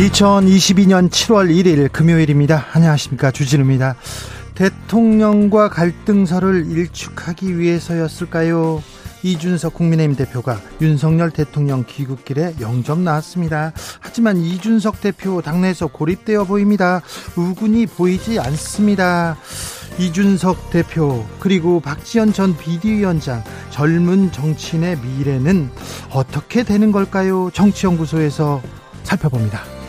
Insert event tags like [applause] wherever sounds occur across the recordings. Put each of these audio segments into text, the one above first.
2022년 7월 1일 금요일입니다. 안녕하십니까. 주진우입니다. 대통령과 갈등설을 일축하기 위해서였을까요? 이준석 국민의힘 대표가 윤석열 대통령 귀국길에 영접 나왔습니다. 하지만 이준석 대표 당내에서 고립되어 보입니다. 우군이 보이지 않습니다. 이준석 대표 그리고 박지원 전 비대위원장 젊은 정치인의 미래는 어떻게 되는 걸까요? 정치연구소에서 살펴봅니다.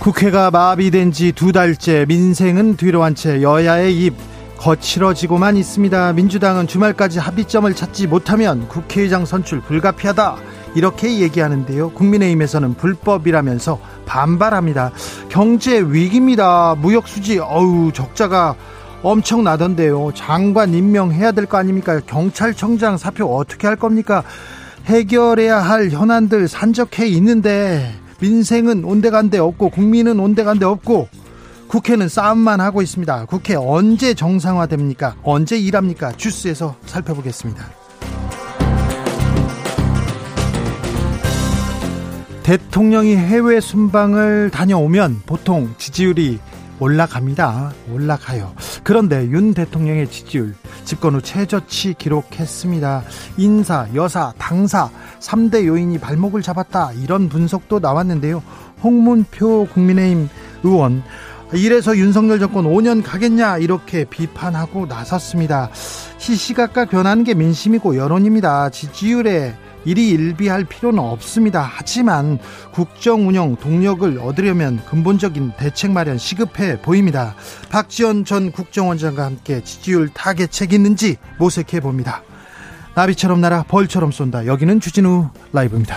국회가 마비된 지 두 달째 민생은 뒤로 한 채 여야의 입 거칠어지고만 있습니다. 민주당은 주말까지 합의점을 찾지 못하면 국회의장 선출 불가피하다. 이렇게 얘기하는데요. 국민의힘에서는 불법이라면서 반발합니다. 경제 위기입니다. 무역 수지 어우 적자가 엄청나던데요. 장관 임명해야 될 거 아닙니까? 경찰청장 사표 어떻게 할 겁니까? 해결해야 할 현안들 산적해 있는데 민생은 온데간데 없고 국민은 온데간데 없고 국회는 싸움만 하고 있습니다. 국회 언제 정상화됩니까? 언제 일합니까? 주스에서 살펴보겠습니다. 대통령이 해외 순방을 다녀오면 보통 지지율이 올라갑니다. 올라가요. 그런데 윤 대통령의 지지율 집권 후 최저치 기록했습니다. 인사, 여사, 당사 3대 요인이 발목을 잡았다. 이런 분석도 나왔는데요. 홍문표 국민의힘 의원 이래서 윤석열 정권 5년 가겠냐 이렇게 비판하고 나섰습니다. 시시각각 변하는 게 민심이고 여론입니다. 지지율에 일이 일비할 필요는 없습니다. 하지만 국정 운영 동력을 얻으려면 근본적인 대책 마련 시급해 보입니다. 박지원 전 국정원장과 함께 지지율 타겟책 있는지 모색해 봅니다. 나비처럼 날아 벌처럼 쏜다. 여기는 주진우 라이브입니다.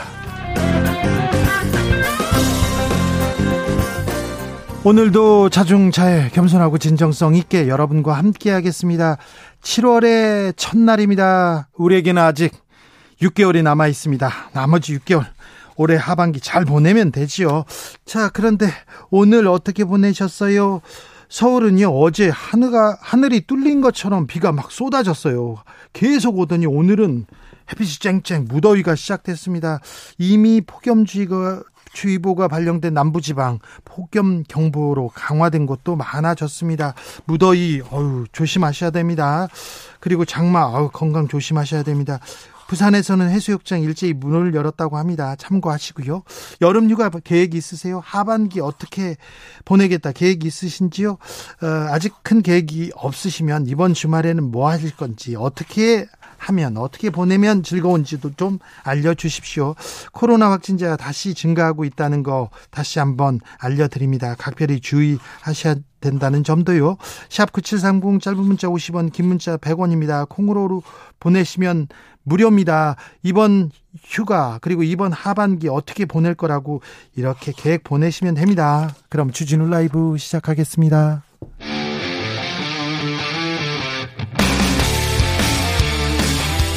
오늘도 자중차에 겸손하고 진정성 있게 여러분과 함께 하겠습니다. 7월의 첫날입니다. 우리에게는 아직 6개월이 남아 있습니다. 나머지 6개월 올해 하반기 잘 보내면 되지요. 자, 그런데 오늘 어떻게 보내셨어요? 서울은요, 어제 하늘가, 하늘이 뚫린 것처럼 비가 막 쏟아졌어요. 계속 오더니 오늘은 햇빛이 쨍쨍 무더위가 시작됐습니다. 이미 폭염주의가 주의보가 발령된 남부지방 폭염 경보로 강화된 곳도 많아졌습니다. 무더위 어유 조심하셔야 됩니다. 그리고 장마 어유 건강 조심하셔야 됩니다. 부산에서는 해수욕장 일제히 문을 열었다고 합니다. 참고하시고요. 여름 휴가 계획 있으세요? 하반기 어떻게 보내겠다 계획 있으신지요? 어, 아직 큰 계획이 없으시면 이번 주말에는 뭐 하실 건지 어떻게 하면 어떻게 보내면 즐거운지도 좀 알려주십시오. 코로나 확진자가 다시 증가하고 있다는 거 다시 한번 알려드립니다. 각별히 주의하셔야 된다는 점도요. 샵 9730 짧은 문자 50원 긴 문자 100원입니다. 콩으로 보내시면 무료입니다. 이번 휴가 그리고 이번 하반기 어떻게 보낼 거라고 이렇게 계획 보내시면 됩니다. 그럼 주진우 라이브 시작하겠습니다.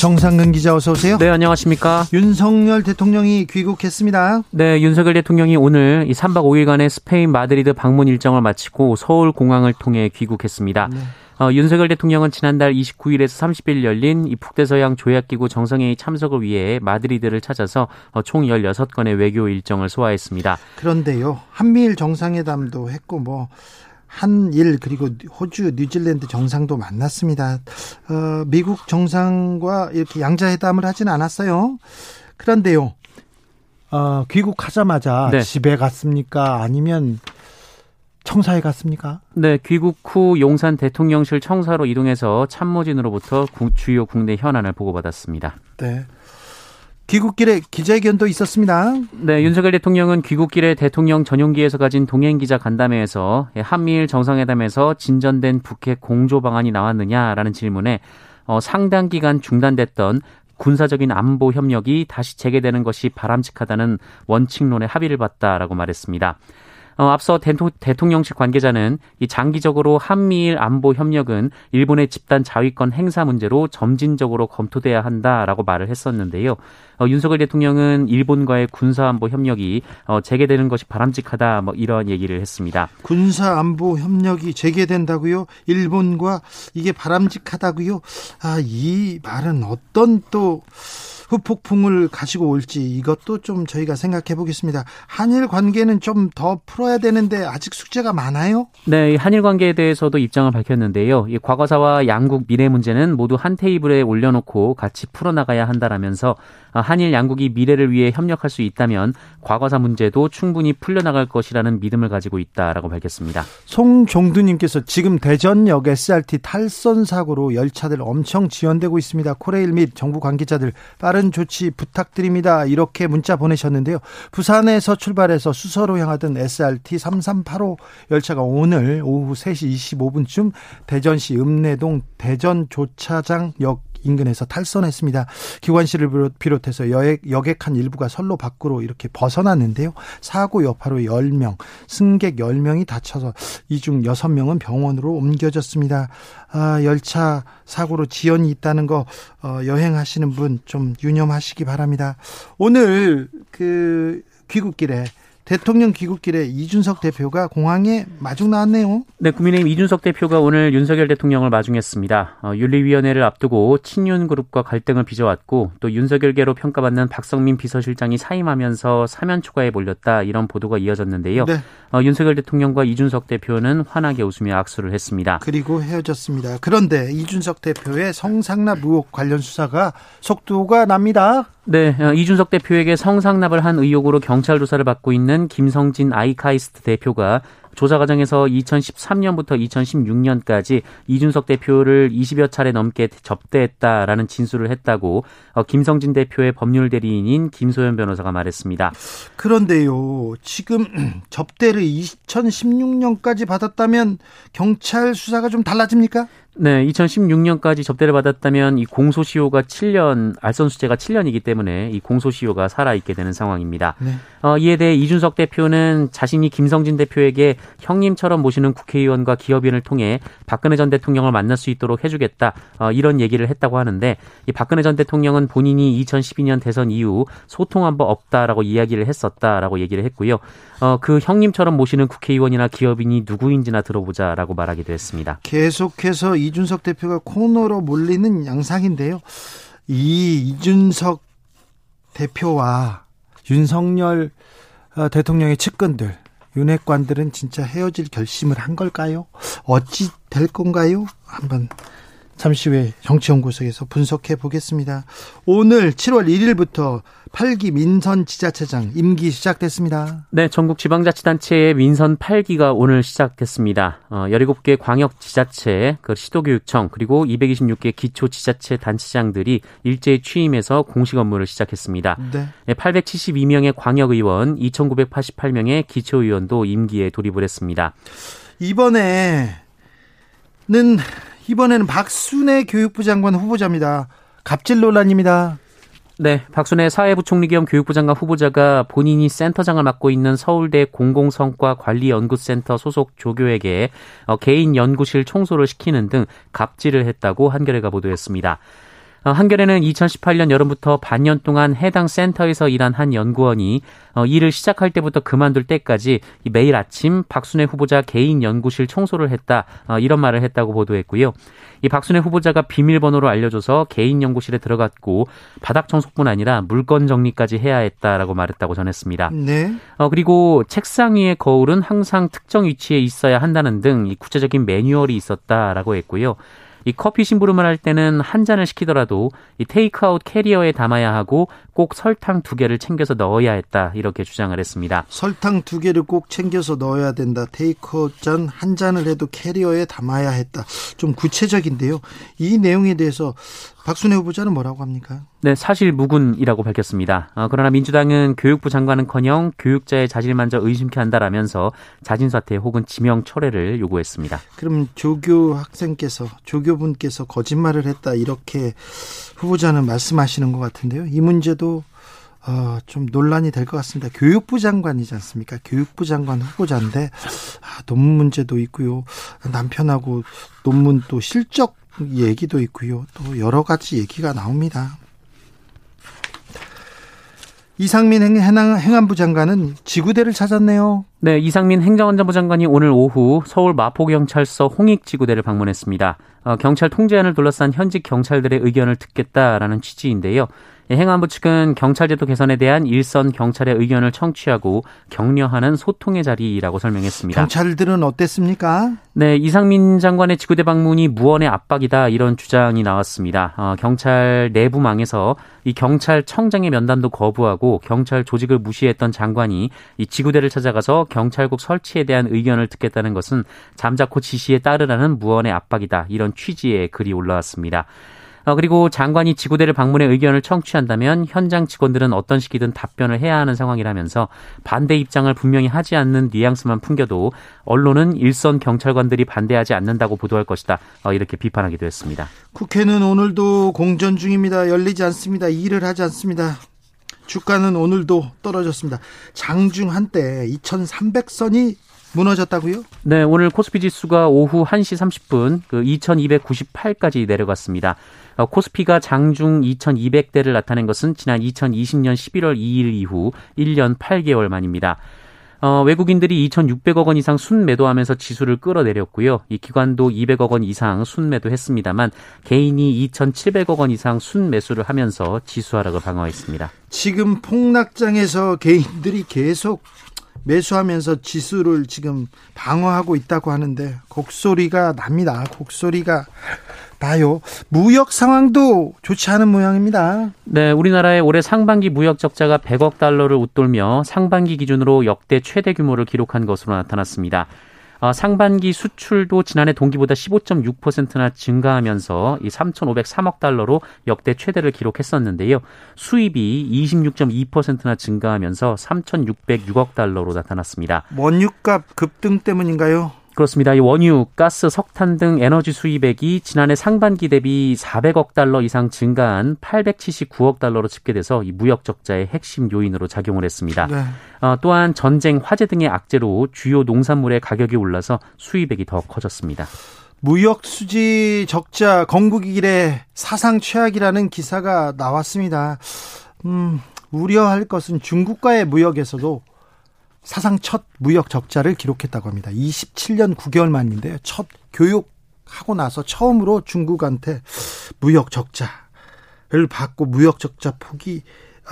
정상근 기자 어서 오세요. 네, 안녕하십니까. 윤석열 대통령이 귀국했습니다. 네, 윤석열 대통령이 오늘 이 3박 5일간의 스페인 마드리드 방문 일정을 마치고 서울 공항을 통해 귀국했습니다. 네. 어, 윤석열 대통령은 지난달 29일에서 30일 열린 이 북대서양 조약기구 정상회의 참석을 위해 마드리드를 찾아서 어, 총 16건의 외교 일정을 소화했습니다. 그런데요, 한미일 정상회담도 했고 뭐 한일 그리고 호주, 뉴질랜드 정상도 만났습니다. 어, 미국 정상과 이렇게 양자회담을 하진 않았어요. 그런데요, 어, 귀국하자마자 네. 집에 갔습니까? 아니면 청사에 갔습니까? 네, 귀국 후 용산 대통령실 청사로 이동해서 참모진으로부터 주요 국내 현안을 보고받았습니다. 네. 귀국길에 기자회견도 있었습니다. 네, 윤석열 대통령은 귀국길에 대통령 전용기에서 가진 동행 기자 간담회에서 한미일 정상회담에서 진전된 북핵 공조 방안이 나왔느냐라는 질문에 어, 상당 기간 중단됐던 군사적인 안보 협력이 다시 재개되는 것이 바람직하다는 원칙론에 합의를 봤다라고 말했습니다. 어, 앞서 대통령실 관계자는 이 장기적으로 한미일 안보 협력은 일본의 집단 자위권 행사 문제로 점진적으로 검토돼야 한다라고 말을 했었는데요. 어, 윤석열 대통령은 일본과의 군사 안보 협력이 어, 재개되는 것이 바람직하다 뭐 이런 얘기를 했습니다. 군사 안보 협력이 재개된다고요? 일본과 이게 바람직하다고요? 아, 이 말은 어떤 또 후폭풍을 가지고 올지 이것도 좀 저희가 생각해 보겠습니다. 한일 관계는 좀 더 풀어야 되는데 아직 숙제가 많아요? 네, 한일 관계에 대해서도 입장을 밝혔는데요. 이 과거사와 양국 미래 문제는 모두 한 테이블에 올려놓고 같이 풀어나가야 한다라면서 한일 양국이 미래를 위해 협력할 수 있다면 과거사 문제도 충분히 풀려나갈 것이라는 믿음을 가지고 있다라고 밝혔습니다. 송종두님께서 지금 대전역 SRT 탈선 사고로 열차들 엄청 지연되고 있습니다. 코레일 및 정부 관계자들 빠른 조치 부탁드립니다. 이렇게 문자 보내셨는데요. 부산에서 출발해서 수서로 향하던 SRT 3385 열차가 오늘 오후 3시 25분쯤 대전시 읍내동 대전 조차장역 인근에서 탈선했습니다. 기관실을 비롯해서 여객, 여객한 일부가 선로 밖으로 이렇게 벗어났는데요. 사고 여파로 10명, 승객 10명이 다쳐서 이 중 6명은 병원으로 옮겨졌습니다. 아, 열차 사고로 지연이 있다는 거 어, 여행하시는 분 좀 유념하시기 바랍니다. 오늘 그 귀국길에 대통령 귀국길에 이준석 대표가 공항에 마중 나왔네요. 네, 국민의힘 이준석 대표가 오늘 윤석열 대통령을 마중했습니다. 어, 윤리위원회를 앞두고 친윤 그룹과 갈등을 빚어왔고 또 윤석열계로 평가받는 박성민 비서실장이 사임하면서 사면 초과에 몰렸다 이런 보도가 이어졌는데요. 네. 어, 윤석열 대통령과 이준석 대표는 환하게 웃으며 악수를 했습니다. 그리고 헤어졌습니다. 그런데 이준석 대표의 성상납 의혹 관련 수사가 속도가 납니다. 네, 어, 이준석 대표에게 성상납을 한 의혹으로 경찰 조사를 받고 있는 김성진 아이카이스트 대표가 조사 과정에서 2013년부터 2016년까지 이준석 대표를 20여 차례 넘게 접대했다라는 진술을 했다고 어, 김성진 대표의 법률 대리인인 김소연 변호사가 말했습니다. 그런데요, 지금 [clears throat] 접대를 2016년까지 받았다면 경찰 수사가 좀 달라집니까? 네, 2016년까지 접대를 받았다면 이 공소시효가 7년, 알선수재가 7년이기 때문에 이 공소시효가 살아있게 되는 상황입니다. 네. 어, 이에 대해 이준석 대표는 자신이 김성진 대표에게 형님처럼 모시는 국회의원과 기업인을 통해 박근혜 전 대통령을 만날 수 있도록 해주겠다, 어, 이런 얘기를 했다고 하는데 이 박근혜 전 대통령은 본인이 2012년 대선 이후 소통한 바 없다라고 이야기를 했었다라고 얘기를 했고요. 어, 그 형님처럼 모시는 국회의원이나 기업인이 누구인지나 들어보자라고 말하기도 했습니다. 계속해서 이준석 대표가 코너로 몰리는 양상인데요. 이 이준석 대표와 윤석열 어, 대통령의 측근들, 윤핵관들은 진짜 헤어질 결심을 한 걸까요? 어찌 될 건가요? 한번 잠시 후에 정치연구소에서 분석해 보겠습니다. 오늘 7월 1일부터 8기 민선 지자체장 임기 시작됐습니다. 네, 전국 지방자치단체의 민선 8기가 오늘 시작됐습니다. 어, 17개 광역 지자체, 그 시도교육청 그리고 226개 기초 지자체 단체장들이 일제히 취임해서 공식 업무를 시작했습니다. 네. 네 872명의 광역의원, 2,988명의 기초의원도 임기에 돌입을 했습니다. 이번에는 이번에는 박순애 교육부 장관 후보자입니다. 갑질 논란입니다. 네, 박순애 사회부총리 겸 교육부 장관 후보자가 본인이 센터장을 맡고 있는 서울대 공공성과관리연구센터 소속 조교에게 어, 개인 연구실 청소를 시키는 등 갑질을 했다고 한겨레가 보도했습니다. 어, 한겨레는 2018년 여름부터 반년 동안 해당 센터에서 일한 한 연구원이 어, 일을 시작할 때부터 그만둘 때까지 매일 아침 박순애 후보자 개인 연구실 청소를 했다 어, 이런 말을 했다고 보도했고요. 이 박순애 후보자가 비밀번호로 알려줘서 개인 연구실에 들어갔고 바닥 청소뿐 아니라 물건 정리까지 해야 했다라고 말했다고 전했습니다. 네. 어, 그리고 책상 위의 거울은 항상 특정 위치에 있어야 한다는 등이 구체적인 매뉴얼이 있었다라고 했고요. 이 커피 심부름을 할 때는 한 잔을 시키더라도 이 테이크아웃 캐리어에 담아야 하고 꼭 설탕 두 개를 챙겨서 넣어야 했다 이렇게 주장을 했습니다. 설탕 두 개를 꼭 챙겨서 넣어야 된다. 테이크아웃 잔 한 잔을 해도 캐리어에 담아야 했다. 좀 구체적인데요. 이 내용에 대해서 박순애 후보자는 뭐라고 합니까? 네, 사실 무근이라고 밝혔습니다. 어, 그러나 민주당은 교육부 장관은커녕 교육자의 자질만저 의심케 한다라면서 자진 사퇴 혹은 지명 철회를 요구했습니다. 그럼 조교 학생께서 조교분께서 거짓말을 했다 이렇게 후보자는 말씀하시는 것 같은데요. 이 문제도 어, 좀 논란이 될 것 같습니다. 교육부 장관이지 않습니까? 교육부 장관 후보자인데 아, 논문 문제도 있고요. 남편하고 논문 또 실적 얘기도 있고요. 또 여러 가지 얘기가 나옵니다. 이상민 행안 부 장관은 지구대를 찾았네요. 네, 이상민 행정안전부 장관이 오늘 오후 서울 마포경찰서 홍익지구대를 방문했습니다. 어, 경찰 통제안을 둘러싼 현직 경찰들의 의견을 듣겠다라는 취지인데요. 예, 행안부 측은 경찰제도 개선에 대한 일선 경찰의 의견을 청취하고 격려하는 소통의 자리라고 설명했습니다. 경찰들은 어땠습니까? 네, 이상민 장관의 지구대 방문이 무언의 압박이다 이런 주장이 나왔습니다. 어, 경찰 내부망에서 이 경찰청장의 면담도 거부하고 경찰 조직을 무시했던 장관이 이 지구대를 찾아가서 경찰국 설치에 대한 의견을 듣겠다는 것은 잠자코 지시에 따르라는 무언의 압박이다 이런 취지의 글이 올라왔습니다. 어, 그리고 장관이 지구대를 방문해 의견을 청취한다면 현장 직원들은 어떤 시기든 답변을 해야 하는 상황이라면서 반대 입장을 분명히 하지 않는 뉘앙스만 풍겨도 언론은 일선 경찰관들이 반대하지 않는다고 보도할 것이다. 어, 이렇게 비판하기도 했습니다. 국회는 오늘도 공전 중입니다. 열리지 않습니다. 일을 하지 않습니다. 주가는 오늘도 떨어졌습니다. 장중 한때 2,300선이 무너졌다고요? 네, 오늘 코스피 지수가 오후 1시 30분 그 2298까지 내려갔습니다. 어, 코스피가 장중 2200대를 나타낸 것은 지난 2020년 11월 2일 이후 1년 8개월 만입니다. 어, 외국인들이 2,600억 원 이상 순매도하면서 지수를 끌어내렸고요. 이 기관도 200억 원 이상 순매도했습니다만 개인이 2,700억 원 이상 순매수를 하면서 지수 하락을 방어했습니다. 지금 폭락장에서 개인들이 계속 매수하면서 지수를 지금 방어하고 있다고 하는데 곡소리가 납니다. 곡소리가 나요. 무역 상황도 좋지 않은 모양입니다. 네, 우리나라의 올해 상반기 무역 적자가 100억 달러를 웃돌며 상반기 기준으로 역대 최대 규모를 기록한 것으로 나타났습니다. 어, 상반기 수출도 지난해 동기보다 15.6%나 증가하면서 이 3,503억 달러로 역대 최대를 기록했었는데요. 수입이 26.2%나 증가하면서 3,606억 달러로 나타났습니다. 원유값 급등 때문인가요? 그렇습니다. 이 원유, 가스, 석탄 등 에너지 수입액이 지난해 상반기 대비 400억 달러 이상 증가한 879억 달러로 집계돼서 이 무역 적자의 핵심 요인으로 작용을 했습니다. 네. 어, 또한 전쟁, 화재 등의 악재로 주요 농산물의 가격이 올라서 수입액이 더 커졌습니다. 무역 수지 적자 건국 이래 사상 최악이라는 기사가 나왔습니다. 음, 우려할 것은 중국과의 무역에서도 사상 첫 무역 적자를 기록했다고 합니다. 27년 9개월 만인데요. 첫 교육하고 나서 처음으로 중국한테 무역 적자를 받고 무역 적자 폭이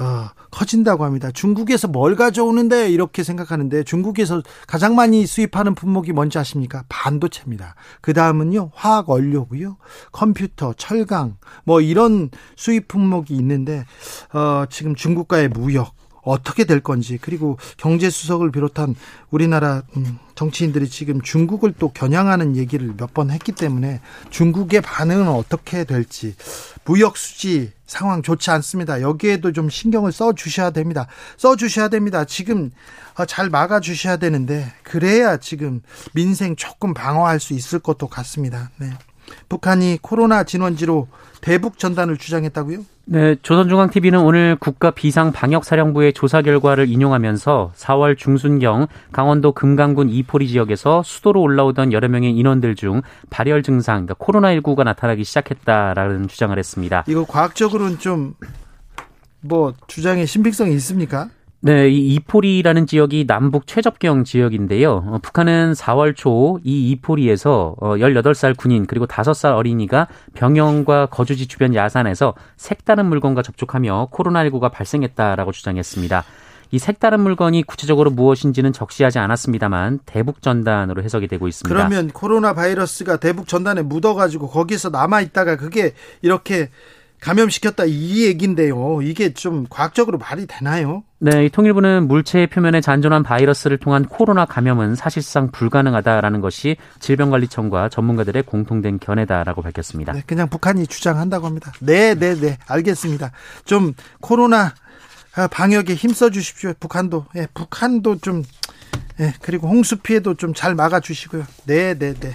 어, 커진다고 합니다. 중국에서 뭘 가져오는데 이렇게 생각하는데 중국에서 가장 많이 수입하는 품목이 뭔지 아십니까? 반도체입니다. 그 다음은요 화학 원료고요, 컴퓨터, 철강 뭐 이런 수입 품목이 있는데 어, 지금 중국과의 무역 어떻게 될 건지 그리고 경제 수석을 비롯한 우리나라 음, 정치인들이 지금 중국을 또 겨냥하는 얘기를 몇 번 했기 때문에 중국의 반응은 어떻게 될지 무역 수지 상황 좋지 않습니다. 여기에도 좀 신경을 써 주셔야 됩니다. 써 주셔야 됩니다. 지금 어, 잘 막아 주셔야 되는데 그래야 지금 민생 조금 방어할 수 있을 것도 같습니다. 네. 북한이 코로나 진원지로 대북 전단을 주장했다고요? 네, 조선중앙TV는 오늘 국가 비상방역사령부의 조사 결과를 인용하면서 4월 중순경 강원도 금강군 이포리 지역에서 수도로 올라오던 여러 명의 인원들 중 발열 증상, 그러니까 코로나19가 나타나기 시작했다라는 주장을 했습니다. 이거 과학적으로는 좀 뭐 주장의 신빙성이 있습니까? 네, 이 이포리라는 지역이 남북 최접경 지역인데요. 어, 북한은 4월 초 이 이포리에서 어, 18살 군인 그리고 5살 어린이가 병영과 거주지 주변 야산에서 색다른 물건과 접촉하며 코로나19가 발생했다라고 주장했습니다. 이 색다른 물건이 구체적으로 무엇인지는 적시하지 않았습니다만 대북 전단으로 해석이 되고 있습니다. 그러면 코로나 바이러스가 대북 전단에 묻어가지고 거기서 남아 있다가 그게 이렇게 감염시켰다 이 얘긴데요. 이게 좀 과학적으로 말이 되나요? 네, 이 통일부는 물체의 표면에 잔존한 바이러스를 통한 코로나 감염은 사실상 불가능하다라는 것이 질병관리청과 전문가들의 공통된 견해다라고 밝혔습니다. 네, 그냥 북한이 주장한다고 합니다. 네, 네, 네, 알겠습니다. 좀 코로나 방역에 힘써 주십시오. 북한도, 예, 북한도 좀, 예, 그리고 홍수 피해도 좀 잘 막아 주시고요. 네, 네, 네.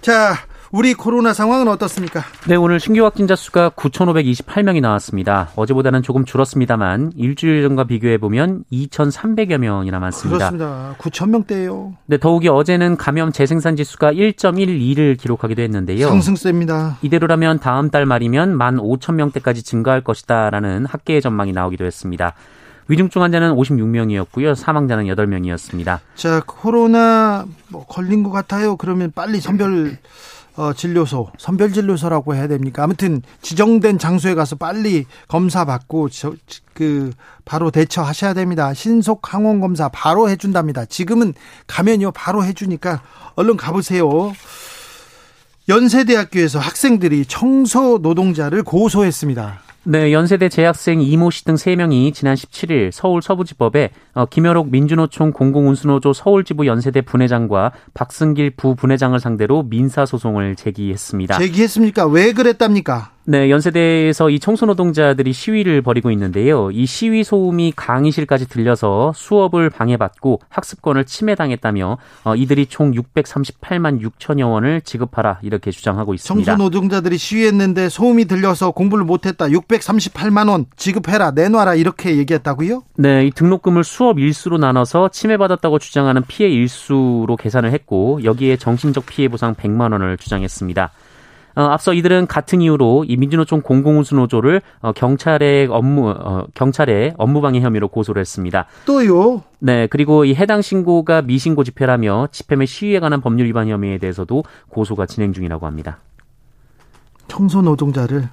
자, 우리 코로나 상황은 어떻습니까? 네, 오늘 신규 확진자 수가 9,528명이 나왔습니다. 어제보다는 조금 줄었습니다만 일주일 전과 비교해 보면 2,300여 명이나 많습니다. 그렇습니다. 9,000명대예요. 네, 더욱이 어제는 감염 재생산 지수가 1.12를 기록하기도 했는데요. 상승세입니다. 이대로라면 다음 달 말이면 15,000명대까지 증가할 것이다라는 학계의 전망이 나오기도 했습니다. 위중증 환자는 56명이었고요. 사망자는 8명이었습니다. 자, 코로나 뭐 걸린 것 같아요. 그러면 빨리 선별 어, 진료소, 선별 진료소라고 해야 됩니까? 아무튼 지정된 장소에 가서 빨리 검사 받고 저, 그 바로 대처하셔야 됩니다. 신속 항원 검사 바로 해준답니다. 지금은 가면요 바로 해주니까 얼른 가보세요. 연세대학교에서 학생들이 청소 노동자를 고소했습니다. 네, 연세대 재학생 이모 씨 등 3명이 지난 17일 서울 서부지법에 어, 김여록 민주노총 공공운수노조 서울지부 연세대 분회장과 박승길 부분회장을 상대로 민사소송을 제기했습니다. 제기했습니까? 왜 그랬답니까? 네, 연세대에서 이 청소 노동자들이 시위를 벌이고 있는데요. 이 시위 소음이 강의실까지 들려서 수업을 방해받고 학습권을 침해당했다며 어, 이들이 총 638만 6천여 원을 지급하라 이렇게 주장하고 있습니다. 청소 노동자들이 시위했는데 소음이 들려서 공부를 못했다. 638만 원 지급해라 내놔라 이렇게 얘기했다고요? 네, 이 등록금을 수업 일수로 나눠서 침해받았다고 주장하는 피해 일수로 계산을 했고 여기에 정신적 피해 보상 100만 원을 주장했습니다. 어, 앞서 이들은 같은 이유로 이 민주노총 공공운수노조를 어, 경찰의 업무 어, 경찰의 업무방해 혐의로 고소를 했습니다. 또요? 네, 그리고 이 해당 신고가 미신고 집회라며 집회 및 시위에 관한 법률 위반 혐의에 대해서도 고소가 진행 중이라고 합니다. 청소 노동자를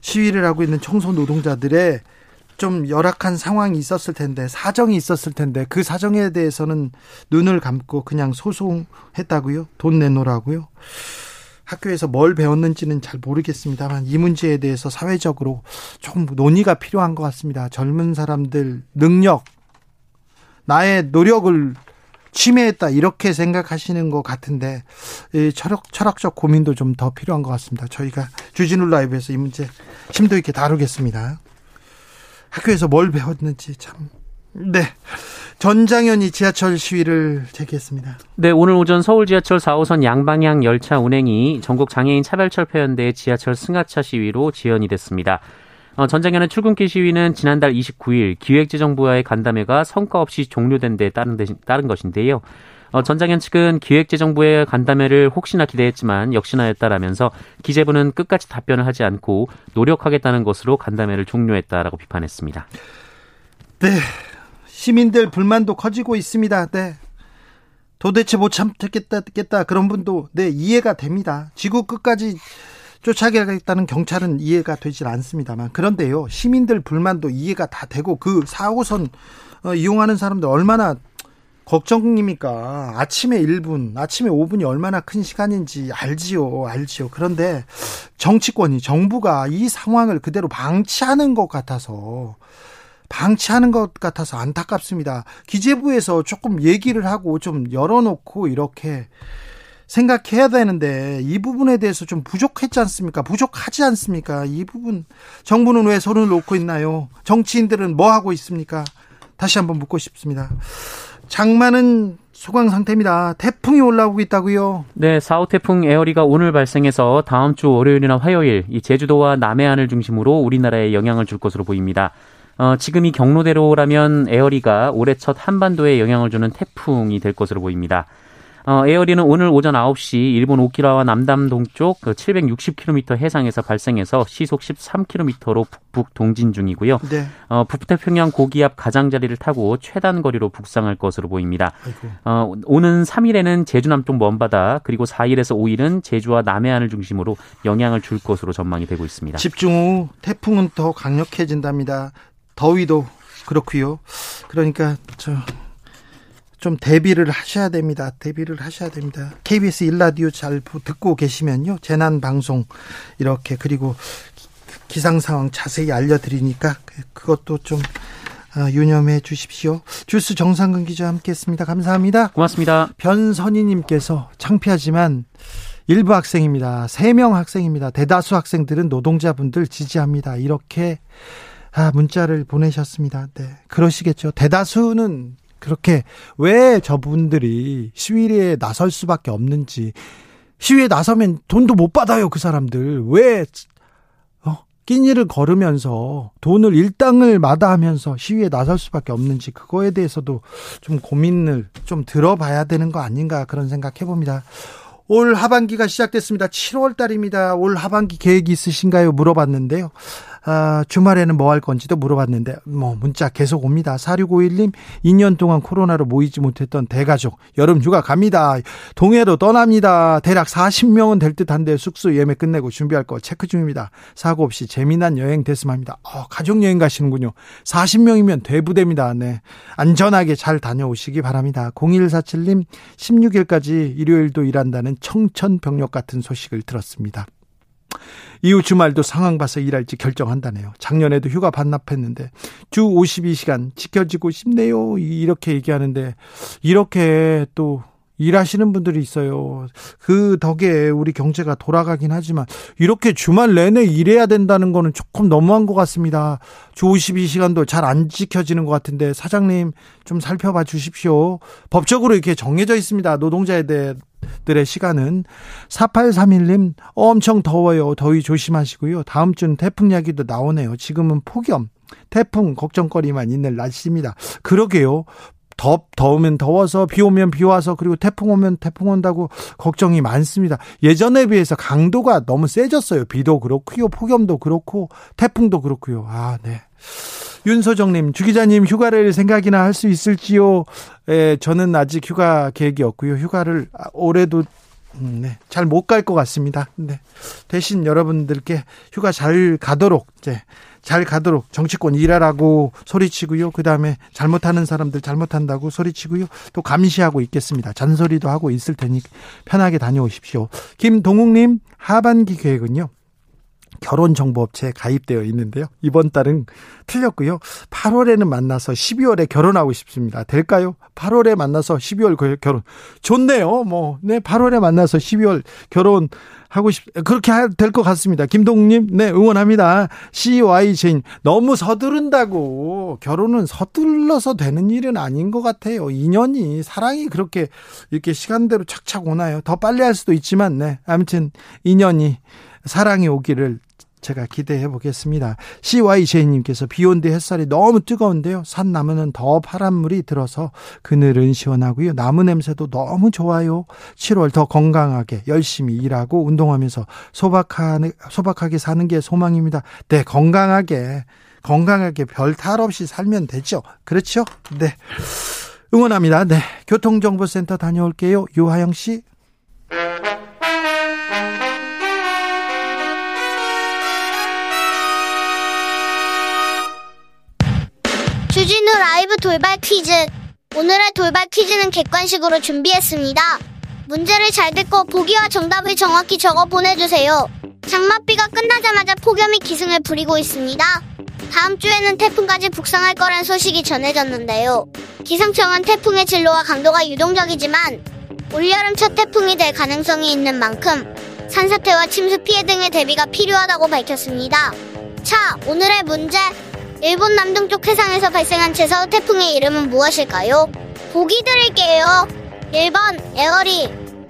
시위를 하고 있는 청소 노동자들의 좀 열악한 상황이 있었을 텐데 사정이 있었을 텐데 그 사정에 대해서는 눈을 감고 그냥 소송했다고요? 돈 내놓으라고요? 학교에서 뭘 배웠는지는 잘 모르겠습니다만 이 문제에 대해서 사회적으로 좀 논의가 필요한 것 같습니다. 젊은 사람들 능력, 나의 노력을 침해했다 이렇게 생각하시는 것 같은데 철학 철학적 고민도 좀 더 필요한 것 같습니다. 저희가 주진우 라이브에서 이 문제 심도 있게 다루겠습니다. 학교에서 뭘 배웠는지 참 네. 전장현이 지하철 시위를 제기했습니다. 네, 오늘 오전 서울 지하철 4호선 양방향 열차 운행이 전국 장애인 차별철폐연대 지하철 승하차 시위로 지연이 됐습니다. 어, 전장현의 출근길 시위는 지난달 29일 기획재정부와의 간담회가 성과 없이 종료된 데 따른, 데, 따른 것인데요. 어, 전장현 측은 기획재정부의 간담회를 혹시나 기대했지만 역시나였다라면서 기재부는 끝까지 답변을 하지 않고 노력하겠다는 것으로 간담회를 종료했다라고 비판했습니다. 네, 시민들 불만도 커지고 있습니다. 네. 도대체 못 참겠다 겠다 그런 분도 네 이해가 됩니다. 지구 끝까지 쫓아가겠다는 경찰은 이해가 되질 않습니다만 그런데요 시민들 불만도 이해가 다 되고 그 4호선 어, 이용하는 사람들 얼마나 걱정입니까? 아침에 1분, 아침에 5분이 얼마나 큰 시간인지 알지요, 알지요. 그런데 정치권이, 정부가 이 상황을 그대로 방치하는 것 같아서 방치하는 것 같아서 안타깝습니다. 기재부에서 조금 얘기를 하고 좀 열어놓고 이렇게 생각해야 되는데 이 부분에 대해서 좀 부족했지 않습니까? 부족하지 않습니까? 이 부분 정부는 왜 손을 놓고 있나요? 정치인들은 뭐 하고 있습니까? 다시 한번 묻고 싶습니다. 장마는 소강 상태입니다. 태풍이 올라오고 있다고요? 네, 4호 태풍 에어리가 오늘 발생해서 다음 주 월요일이나 화요일 이 제주도와 남해안을 중심으로 우리나라에 영향을 줄 것으로 보입니다. 어, 지금 이 경로대로라면 에어리가 올해 첫 한반도에 영향을 주는 태풍이 될 것으로 보입니다. 어, 에어리는 오늘 오전 9시 일본 오키나와 남담 동쪽 760km 그 해상에서 발생해서 시속 13km로 북북 동진 중이고요. 네. 어, 북태평양 고기압 가장자리를 타고 최단 거리로 북상할 것으로 보입니다. 어, 오는 3일에는 제주 남쪽 먼바다 그리고 4일에서 5일은 제주와 남해안을 중심으로 영향을 줄 것으로 전망이 되고 있습니다. 집중 후 태풍은 더 강력해진답니다. 더위도 그렇고요. 그러니까 저 좀 대비를 하셔야 됩니다. 대비를 하셔야 됩니다. KBS 일라디오 잘 듣고 계시면요. 재난 방송 이렇게 그리고 기상 상황 자세히 알려드리니까 그것도 좀 어, 유념해 주십시오. 주스 정상근 기자 함께했습니다. 감사합니다. 고맙습니다. 변선희님께서 창피하지만 일부 학생입니다. 3명 학생입니다. 대다수 학생들은 노동자분들 지지합니다. 이렇게 아, 문자를 보내셨습니다. 네. 그러시겠죠. 대다수는 그렇게 왜 저분들이 시위에 나설 수밖에 없는지 시위에 나서면 돈도 못 받아요 그 사람들 왜 어? 끼니를 걸으면서 돈을 일당을 마다하면서 시위에 나설 수밖에 없는지 그거에 대해서도 좀 고민을 좀 들어봐야 되는 거 아닌가 그런 생각 해 봅니다. 올 하반기가 시작됐습니다. 7월 달입니다. 올 하반기 계획이 있으신가요? 물어봤는데요. 아, 주말에는 뭐 할 건지도 물어봤는데 뭐 문자 계속 옵니다. 4651님 2년 동안 코로나로 모이지 못했던 대가족 여름 휴가 갑니다. 동해로 떠납니다. 대략 40명은 될 듯한데 숙소 예매 끝내고 준비할 거 체크 중입니다. 사고 없이 재미난 여행 됐으면 합니다. 어, 가족 여행 가시는군요. 40명이면 대부대입니다. 네. 안전하게 잘 다녀오시기 바랍니다. 0147님 16일까지 일요일도 일한다는 청천벽력 같은 소식을 들었습니다. 이후 주말도 상황 봐서 일할지 결정한다네요. 작년에도 휴가 반납했는데 주 52시간 지켜지고 싶네요. 이렇게 얘기하는데 이렇게 또 일하시는 분들이 있어요. 그 덕에 우리 경제가 돌아가긴 하지만 이렇게 주말 내내 일해야 된다는 거는 조금 너무한 것 같습니다. 주 52시간도 잘 안 지켜지는 것 같은데 사장님 좀 살펴봐 주십시오. 법적으로 이렇게 정해져 있습니다. 노동자에 대해 들의 시간은 4831님 엄청 더워요. 더위 조심하시고요. 다음 주는 태풍 이야기도 나오네요. 지금은 폭염, 태풍 걱정거리만 있는 날씨입니다. 그러게요. 더 더우면 더워서 비 오면 비 와서 그리고 태풍 오면 태풍 온다고 걱정이 많습니다. 예전에 비해서 강도가 너무 세졌어요. 비도 그렇고요. 폭염도 그렇고 태풍도 그렇고요. 아, 네. 윤소정님, 주 기자님 휴가를 생각이나 할 수 있을지요? 예, 저는 아직 휴가 계획이 없고요. 휴가를 올해도 음, 네, 잘 못 갈 것 같습니다. 네. 대신 여러분들께 휴가 잘 가도록 이제 잘 가도록 정치권 일하라고 소리치고요. 그 다음에 잘못하는 사람들 잘못한다고 소리치고요. 또 감시하고 있겠습니다. 잔소리도 하고 있을 테니 편하게 다녀오십시오. 김동욱님 하반기 계획은요. 결혼정보업체에 가입되어 있는데요. 이번 달은 틀렸고요. 8월에는 만나서 12월에 결혼하고 싶습니다. 될까요? 8월에 만나서 12월 결혼. 좋네요. 뭐, 네, 8월에 만나서 12월 결혼 하고 싶, 그렇게 될 것 같습니다. 김동욱님, 네, 응원합니다. CYJ, 너무 서두른다고. 결혼은 서둘러서 되는 일은 아닌 것 같아요. 인연이, 사랑이 그렇게 이렇게 시간대로 착착 오나요? 더 빨리 할 수도 있지만, 네. 아무튼, 인연이, 사랑이 오기를 제가 기대해 보겠습니다. CYJ님께서 비 온 뒤 햇살이 너무 뜨거운데요. 산 나무는 더 파란 물이 들어서 그늘은 시원하고요. 나무 냄새도 너무 좋아요. 7월 더 건강하게 열심히 일하고 운동하면서 소박하게, 소박하게 사는 게 소망입니다. 네, 건강하게, 건강하게 별 탈 없이 살면 되죠. 그렇죠? 네. 응원합니다. 네. 교통정보센터 다녀올게요. 유하영 씨. 주진우 라이브 돌발 퀴즈. 오늘의 돌발 퀴즈는 객관식으로 준비했습니다. 문제를 잘 듣고 보기와 정답을 정확히 적어 보내주세요. 장맛비가 끝나자마자 폭염이 기승을 부리고 있습니다. 다음 주에는 태풍까지 북상할 거란 소식이 전해졌는데요. 기상청은 태풍의 진로와 강도가 유동적이지만 올여름 첫 태풍이 될 가능성이 있는 만큼 산사태와 침수 피해 등의 대비가 필요하다고 밝혔습니다. 자, 오늘의 문제 일본 남동쪽 해상에서 발생한 제사오 태풍의 이름은 무엇일까요? 보기 드릴게요. 1번 에어리,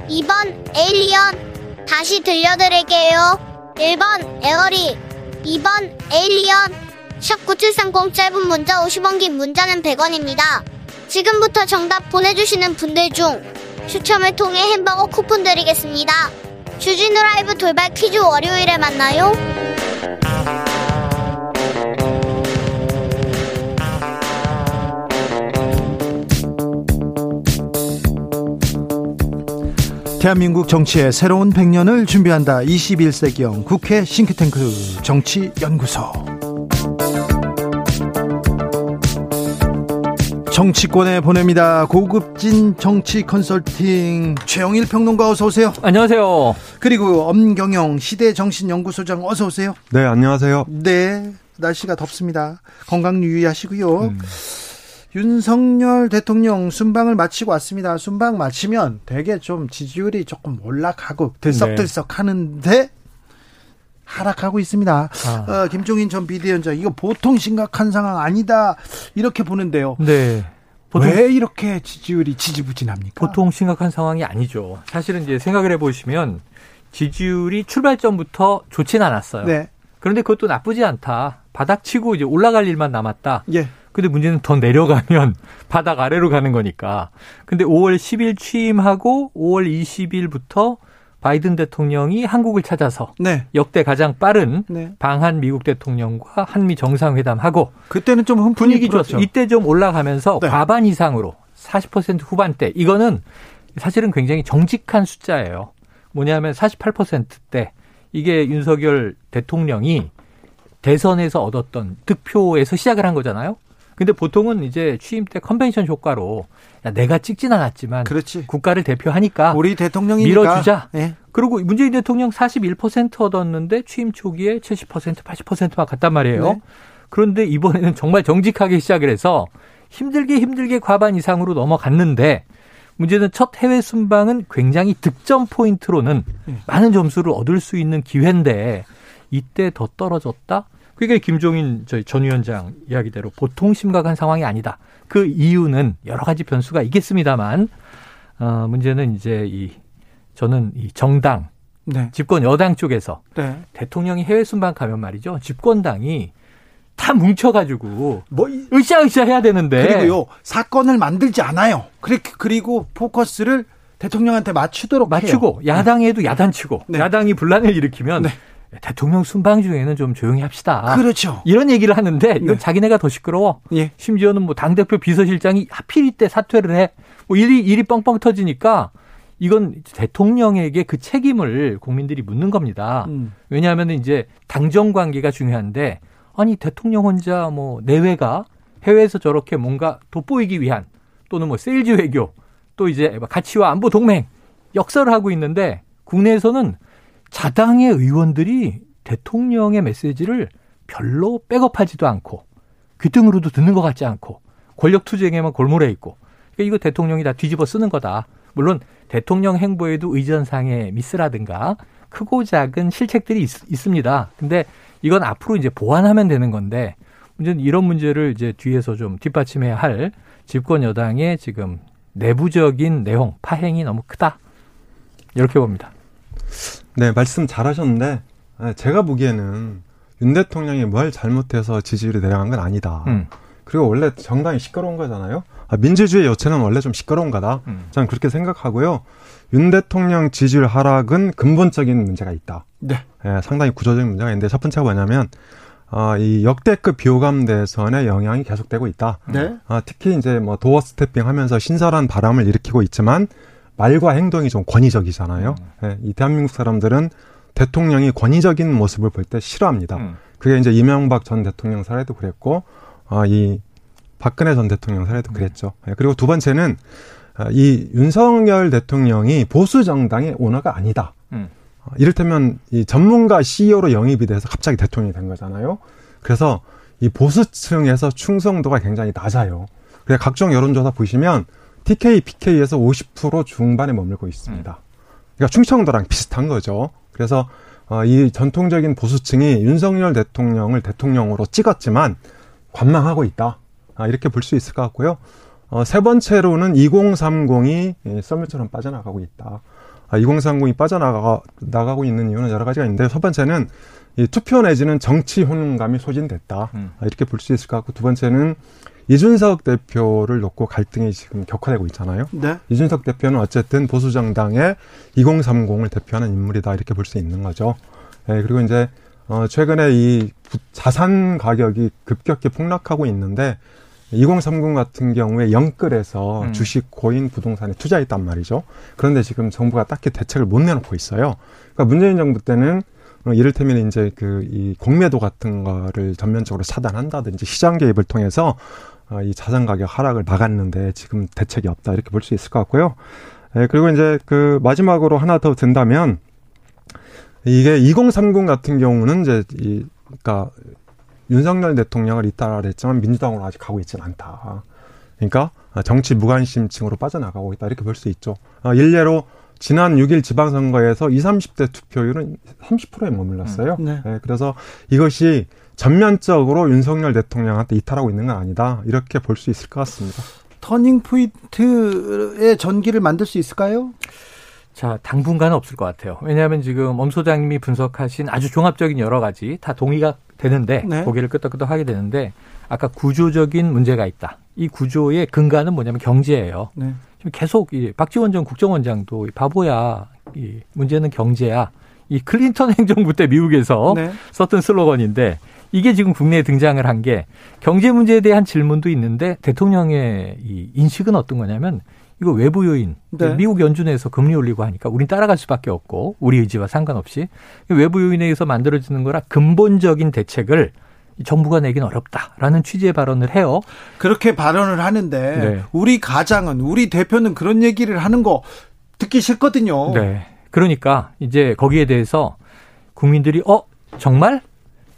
2번 에일리언. 다시 들려드릴게요. 1번 에어리, 2번 에일리언. 샵9730 짧은 문자 50원 긴 문자는 100원입니다. 지금부터 정답 보내주시는 분들 중 추첨을 통해 햄버거 쿠폰 드리겠습니다. 주진우 라이브 돌발 퀴즈 월요일에 만나요. 대한민국 정치의 새로운 100년을 준비한다. 21세기형 국회 싱크탱크 정치연구소. 정치권에 보냅니다. 고급진 정치 컨설팅 최영일 평론가 어서 오세요. 안녕하세요. 그리고 엄경영 시대 정신연구소장 어서 오세요. 네, 안녕하세요. 네, 날씨가 덥습니다. 건강 유의하시고요. 음. 윤석열 대통령 순방을 마치고 왔습니다. 순방 마치면 되게 좀 지지율이 조금 올라가고 들썩들썩 네. 하는데 하락하고 있습니다. 아. 어, 김종인 전 비대위원장 이거 보통 심각한 상황 아니다 이렇게 보는데요. 네. 왜 이렇게 지지율이 지지부진합니까? 보통 심각한 상황이 아니죠. 사실은 이제 생각을 해보시면 지지율이 출발점부터 좋진 않았어요. 네. 그런데 그것도 나쁘지 않다. 바닥치고 이제 올라갈 일만 남았다. 예. 근데 문제는 더 내려가면 [laughs] 바닥 아래로 가는 거니까. 근데 5월 10일 취임하고 5월 20일부터 바이든 대통령이 한국을 찾아서 네. 역대 가장 빠른 네. 방한 미국 대통령과 한미 정상회담하고 그때는 좀 분위기 좋았죠. 이때 좀 올라가면서 네. 과반 이상으로 40% 후반대 이거는 사실은 굉장히 정직한 숫자예요. 뭐냐면 48%대 이게 윤석열 대통령이 대선에서 얻었던 득표에서 시작을 한 거잖아요. 근데 보통은 이제 취임 때 컨벤션 효과로 야, 내가 찍진 않았지만 그렇지. 국가를 대표하니까 우리 대통령이 밀어주자. 네. 그리고 문재인 대통령 41% 얻었는데 취임 초기에 70% 80%만 갔단 말이에요. 네. 그런데 이번에는 정말 정직하게 시작을 해서 힘들게 힘들게 과반 이상으로 넘어갔는데 문제는 첫 해외 순방은 굉장히 득점 포인트로는 네. 많은 점수를 얻을 수 있는 기회인데 이때 더 떨어졌다? 그게 김종인 저희 전 위원장 이야기대로 보통 심각한 상황이 아니다. 그 이유는 여러 가지 변수가 있겠습니다만 어 문제는 이제 이 저는 이 정당 네. 집권 여당 쪽에서 네. 대통령이 해외 순방 가면 말이죠. 집권당이 다 뭉쳐가지고 뭐 으쌰으쌰 해야 되는데 그리고요 사건을 만들지 않아요. 그리고 포커스를 대통령한테 맞추도록 맞추고 해요. 야당에도 네. 야단치고 네. 야당이 분란을 일으키면 네. 대통령 순방 중에는 좀 조용히 합시다. 그렇죠. 이런 얘기를 하는데 이건 네. 자기네가 더 시끄러워. 예. 심지어는 뭐 당대표 비서실장이 하필 이때 사퇴를 해. 뭐 일이, 일이 뻥뻥 터지니까 이건 대통령에게 그 책임을 국민들이 묻는 겁니다. 음. 왜냐하면 이제 당정 관계가 중요한데 아니 대통령 혼자 뭐 내외가 해외에서 저렇게 뭔가 돋보이기 위한 또는 뭐 세일즈 외교 또 이제 가치와 안보 동맹 역설을 하고 있는데 국내에서는 자당의 의원들이 대통령의 메시지를 별로 백업하지도 않고 귀등으로도 듣는 것 같지 않고 권력 투쟁에만 골몰해 있고 그러니까 이거 대통령이 다 뒤집어 쓰는 거다. 물론 대통령 행보에도 의전상의 미스라든가 크고 작은 실책들이 있, 습니다 근데 이건 앞으로 이제 보완하면 되는 건데 문제는 이런 문제를 이제 뒤에서 좀 뒷받침해야 할 집권 여당의 지금 내부적인 내용 파행이 너무 크다 이렇게 봅니다. 네, 말씀 잘하셨는데 아, 제가 보기에는 윤 대통령이 뭘 잘못해서 지지율이 내려간 건 아니다. 음. 그리고 원래 정당이 시끄러운 거잖아요. 아, 민주주의 여체는 원래 좀 시끄러운 거다. 음. 저는 그렇게 생각하고요. 윤 대통령 지지율 하락은 근본적인 문제가 있다. 네. 예, 상당히 구조적인 문제가 있는데 첫 번째가 뭐냐면 아, 이 역대급 비호감 대선의 영향이 계속되고 있다. 네. 아, 특히 이제 뭐 도어 스태핑 하면서 신선한 바람을 일으키고 있지만 말과 행동이 좀 권위적이잖아요. 음. 네, 이 대한민국 사람들은 대통령이 권위적인 모습을 볼 때 싫어합니다. 음. 그게 이제 이명박 전 대통령 사례도 그랬고, 어, 이 박근혜 전 대통령 사례도 음. 그랬죠. 네, 그리고 두 번째는 어, 이 윤석열 대통령이 보수 정당의 오너가 아니다. 음. 어, 이를테면 이 전문가 CEO로 영입이 돼서 갑자기 대통령이 된 거잖아요. 그래서 이 보수층에서 충성도가 굉장히 낮아요. 그래 각종 여론조사 보시면 TK, PK에서 50% 중반에 머물고 있습니다. 그러니까 충청도랑 비슷한 거죠. 그래서 어, 이 전통적인 보수층이 윤석열 대통령을 대통령으로 찍었지만 관망하고 있다. 아, 이렇게 볼 수 있을 것 같고요. 어, 세 번째로는 2030이 썰물처럼 빠져나가고 있다. 아, 2030이 빠져나가 나가고 있는 이유는 여러 가지가 있는데 첫 번째는 이 투표 내지는 정치 혼감이 소진됐다. 음. 아, 이렇게 볼 수 있을 것 같고 두 번째는 이준석 대표를 놓고 갈등이 지금 격화되고 있잖아요. 네. 이준석 대표는 어쨌든 보수 정당의 2030을 대표하는 인물이다 이렇게 볼 수 있는 거죠. 예, 그리고 이제 어 최근에 이 자산 가격이 급격히 폭락하고 있는데 2030 같은 경우에 영끌에서 음. 주식, 고인, 부동산에 투자했단 말이죠. 그런데 지금 정부가 딱히 대책을 못 내놓고 있어요. 그러니까 문재인 정부 때는 어, 이를테면 이제 그 이 공매도 같은 거를 전면적으로 차단한다든지 시장 개입을 통해서 어, 이 자산 가격 하락을 막았는데 지금 대책이 없다 이렇게 볼 수 있을 것 같고요. 예, 그리고 이제 그 마지막으로 하나 더 든다면 이게 2030 같은 경우는 이제 이 그러니까 윤석열 대통령을 이따라했지만 민주당으로 아직 가고 있지는 않다. 그러니까 정치 무관심층으로 빠져나가고 있다 이렇게 볼 수 있죠. 어, 일례로 지난 6일 지방선거에서 20, 30대 투표율은 30%에 머물렀어요. 음, 네. 네, 그래서 이것이 전면적으로 윤석열 대통령한테 이탈하고 있는 건 아니다. 이렇게 볼 수 있을 것 같습니다. 터닝 포인트의 전기를 만들 수 있을까요? 자, 당분간은 없을 것 같아요. 왜냐하면 지금 엄 소장님이 분석하신 아주 종합적인 여러 가지 다 동의가 되는데 네. 고개를 끄덕끄덕 하게 되는데 아까 구조적인 문제가 있다. 이 구조의 근간은 뭐냐면 경제예요. 네. 지금 계속 이 박지원 전 국정원장도 바보야. 이 문제는 경제야. 이 클린턴 [laughs] 행정부 때 미국에서 네. 썼던 슬로건인데 이게 지금 국내에 등장을 한 게 경제 문제에 대한 질문도 있는데 대통령의 이 인식은 어떤 거냐면 이거 외부 요인 네. 미국 연준에서 금리 올리고 하니까 우린 따라갈 수밖에 없고 우리 의지와 상관없이 외부 요인에 의해서 만들어지는 거라 근본적인 대책을 정부가 내긴 어렵다라는 취지의 발언을 해요. 그렇게 발언을 하는데 네. 우리 가장은 우리 대표는 그런 얘기를 하는 거 듣기 싫거든요. 네. 그러니까 이제 거기에 대해서 국민들이 어 정말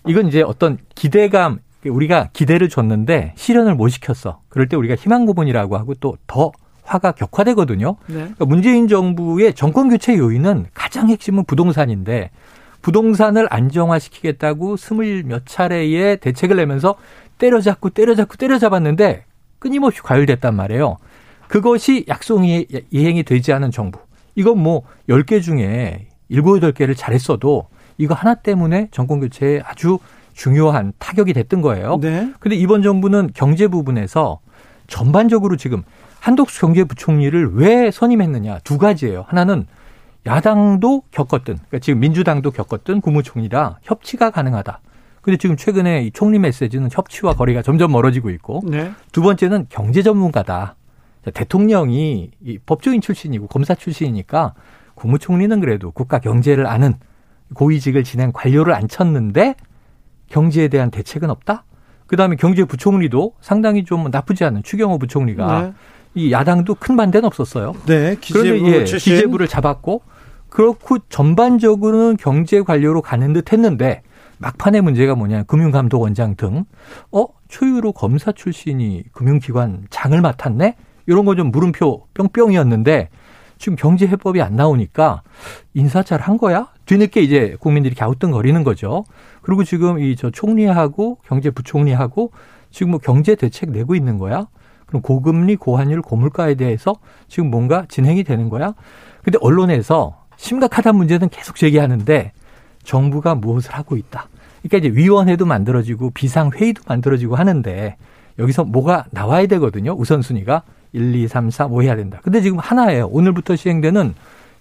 이건 이제 어떤 기대감 우리가 기대를 줬는데 실현을 못 시켰어. 그럴 때 우리가 희망 고문이라고 하고 또 더 화가 격화되거든요. 네. 그러니까 문재인 정부의 정권 교체 요인은 가장 핵심은 부동산인데 부동산을 안정화시키겠다고 스물 몇 차례의 대책을 내면서 때려잡고 때려잡고 때려잡았는데 끊임없이 과열됐단 말이에요. 그것이 약속이 이행이 되지 않은 정부. 이건 뭐 10개 중에 7, 8개를 잘했어도 이거 하나 때문에 정권 교체에 아주 중요한 타격이 됐던 거예요. 네. 근데 이번 정부는 경제 부분에서 전반적으로 지금 한덕수 경제부총리를 왜 선임했느냐 두 가지예요. 하나는 야당도 겪었던, 그러니까 지금 민주당도 겪었던 국무총리라 협치가 가능하다. 근데 지금 최근에 이 총리 메시지는 협치와 거리가 점점 멀어지고 있고 네. 두 번째는 경제 전문가다. 대통령이 이 법조인 출신이고 검사 출신이니까 국무총리는 그래도 국가 경제를 아는 고위직을 지낸 관료를 앉혔는데 경제에 대한 대책은 없다? 그 다음에 경제부총리도 상당히 좀 나쁘지 않은 추경호 부총리가 네. 이 야당도 큰 반대는 없었어요. 네, 기재부 그런데 예, 기재부를 잡았고 그렇고 전반적으로는 경제 관료로 가는 듯 했는데 막판의 문제가 뭐냐 금융감독원장 등 어? 초유로 검사 출신이 금융기관 장을 맡았네? 이런 거 좀 물음표 뿅뿅이었는데 지금 경제 해법이 안 나오니까 인사 잘 한 거야? 뒤늦게 이제 국민들이 갸우뚱거리는 거죠. 그리고 지금 이 저 총리하고 경제부총리하고 지금 뭐 경제 대책 내고 있는 거야? 그럼 고금리, 고환율, 고물가에 대해서 지금 뭔가 진행이 되는 거야? 근데 언론에서 심각하다는 문제는 계속 제기하는데 정부가 무엇을 하고 있다. 그러니까 이제 위원회도 만들어지고 비상회의도 만들어지고 하는데 여기서 뭐가 나와야 되거든요. 우선순위가 1, 2, 3, 4, 뭐 해야 된다. 근데 지금 하나예요. 오늘부터 시행되는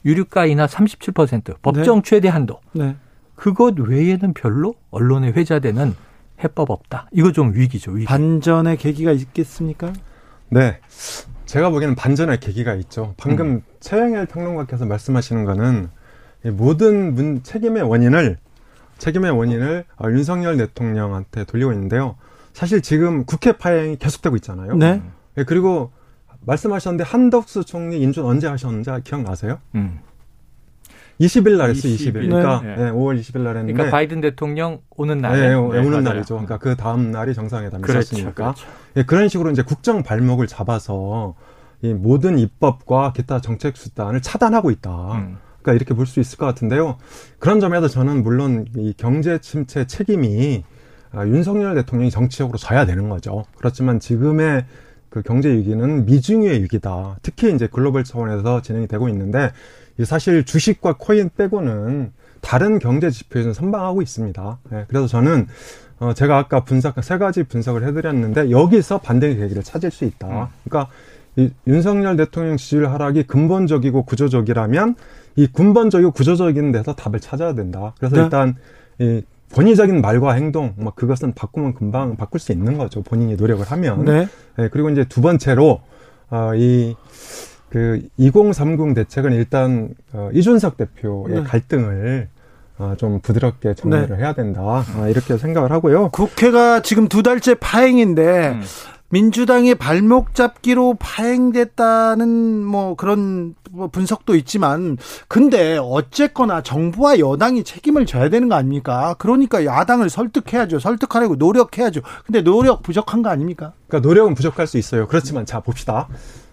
유류가 인하 37% 법정 네. 최대 한도. 네. 그것 외에는 별로 언론에 회자되는 해법 없다. 이거 좀 위기죠. 위기. 반전의 계기가 있겠습니까? 네. 제가 보기에는 반전의 계기가 있죠. 방금 음. 최영일 평론가께서 말씀하시는 거는 모든 문, 책임의 원인을 책임의 원인을 어, 윤석열 대통령한테 돌리고 있는데요. 사실 지금 국회 파행이 계속되고 있잖아요. 네. 네 그리고 말씀하셨는데 한덕수 총리 인준 언제 하셨는지 기억나세요? 음. 20일 날 했어요, 20일. 20일. 그러니까 네. 네, 5월 20일 날 했는데. 그러니까 바이든 대통령 오는 날. 네, 네, 오는 맞아요. 날이죠. 그러니까 그 다음 날이 정상회담이 그렇죠, 있었으니까. 그렇죠. 네, 그런 식으로 이제 국정 발목을 잡아서 이 모든 입법과 기타 정책 수단을 차단하고 있다. 음. 그러니까 이렇게 볼 수 있을 것 같은데요. 그런 점에서 저는 물론 이 경제 침체 책임이 아, 윤석열 대통령이 정치적으로 져야 되는 거죠. 그렇지만 지금의 그 경제 위기는 미중의 위기다. 특히 이제 글로벌 차원에서 진행이 되고 있는데 사실 주식과 코인 빼고는 다른 경제 지표에서 선방하고 있습니다. 네, 그래서 저는 어 제가 아까 분석 세 가지 분석을 해드렸는데 여기서 반등의 계기를 찾을 수 있다. 음. 그러니까 이 윤석열 대통령 지지율 하락이 근본적이고 구조적이라면 이 근본적이고 구조적인 데서 답을 찾아야 된다. 그래서 네. 일단 이 본의적인 말과 행동, 뭐 그것은 바꾸면 금방 바꿀 수 있는 거죠. 본인이 노력을 하면. 네. 네 그리고 이제 두 번째로 어, 이 그 2030 대책은 일단 어, 이준석 대표의 네. 갈등을 어, 좀 부드럽게 정리를 네. 해야 된다. 아, 이렇게 생각을 하고요. 국회가 지금 두 달째 파행인데 음. 민주당의 발목 잡기로 파행됐다는 뭐 그런 뭐 분석도 있지만 근데 어쨌거나 정부와 여당이 책임을 져야 되는 거 아닙니까? 그러니까 야당을 설득해야죠. 설득하려고 노력해야죠. 근데 노력 부족한 거 아닙니까? 그러니까 노력은 부족할 수 있어요. 그렇지만 자 봅시다.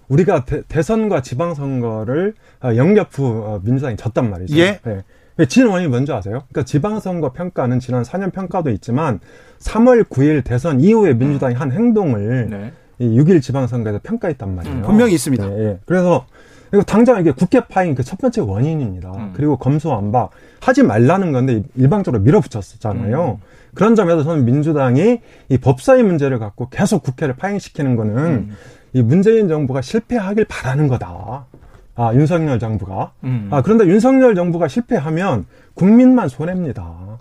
우리가 대, 선과 지방선거를 어, 영겹 후 어, 민주당이 졌단 말이죠. 예. 네. 진 원인이 뭔지 아세요? 그러니까 지방선거 평가는 지난 4년 평가도 있지만 3월 9일 대선 이후에 민주당이 한 행동을 네. 이 6일 지방선거에서 평가했단 말이에요. 음, 분명히 있습니다. 네, 네. 그래서 이거 당장 이게 국회 파행 그 첫 번째 원인입니다. 음. 그리고 검수완박 하지 말라는 건데 일방적으로 밀어붙였었잖아요. 음. 그런 점에서 저는 민주당이 이 법사위 문제를 갖고 계속 국회를 파행시키는 거는 음. 이 문재인 정부가 실패하길 바라는 거다. 아, 윤석열 정부가. 음. 아, 그런데 윤석열 정부가 실패하면 국민만 손해입니다.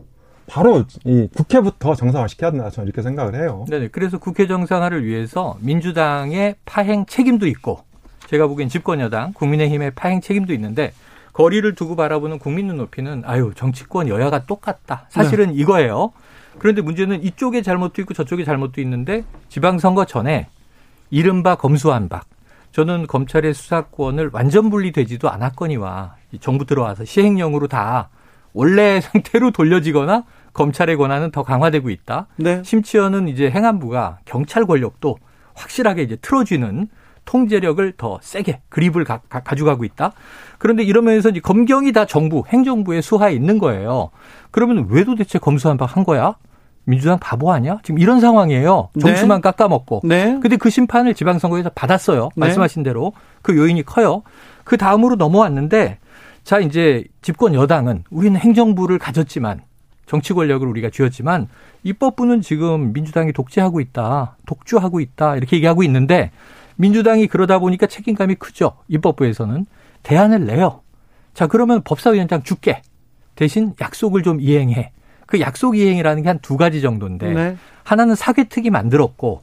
바로 이 국회부터 정상화 시켜야 된다 저는 이렇게 생각을 해요. 네, 그래서 국회 정상화를 위해서 민주당의 파행 책임도 있고 제가 보기엔 집권 여당 국민의힘의 파행 책임도 있는데 거리를 두고 바라보는 국민 눈높이는 아유 정치권 여야가 똑같다. 사실은 네. 이거예요. 그런데 문제는 이쪽에 잘못도 있고 저쪽에 잘못도 있는데 지방선거 전에 이른바 검수한박 저는 검찰의 수사권을 완전 분리되지도 않았거니와 정부 들어와서 시행령으로 다 원래 [laughs] 상태로 돌려지거나 검찰의 권한은 더 강화되고 있다. 네. 심지어는 이제 행안부가 경찰 권력도 확실하게 이제 틀어쥐는 통제력을 더 세게 그립을 가, 가 져가고 있다. 그런데 이러면서 이제 검경이 다 정부, 행정부의 수하에 있는 거예요. 그러면 왜 도대체 검수한박 한 거야? 민주당 바보 아니야? 지금 이런 상황이에요. 정수만 네. 깎아먹고. 네. 근데 그 심판을 지방선거에서 받았어요. 네. 말씀하신 대로. 그 요인이 커요. 그 다음으로 넘어왔는데 자, 이제 집권 여당은 우리는 행정부를 가졌지만 정치 권력을 우리가 쥐었지만 입법부는 지금 민주당이 독재하고 있다. 독주하고 있다. 이렇게 얘기하고 있는데 민주당이 그러다 보니까 책임감이 크죠. 입법부에서는 대안을 내요. 자, 그러면 법사위원장 줄게. 대신 약속을 좀 이행해. 그 약속 이행이라는 게 한 두 가지 정도인데 네. 하나는 사개특위 만들었고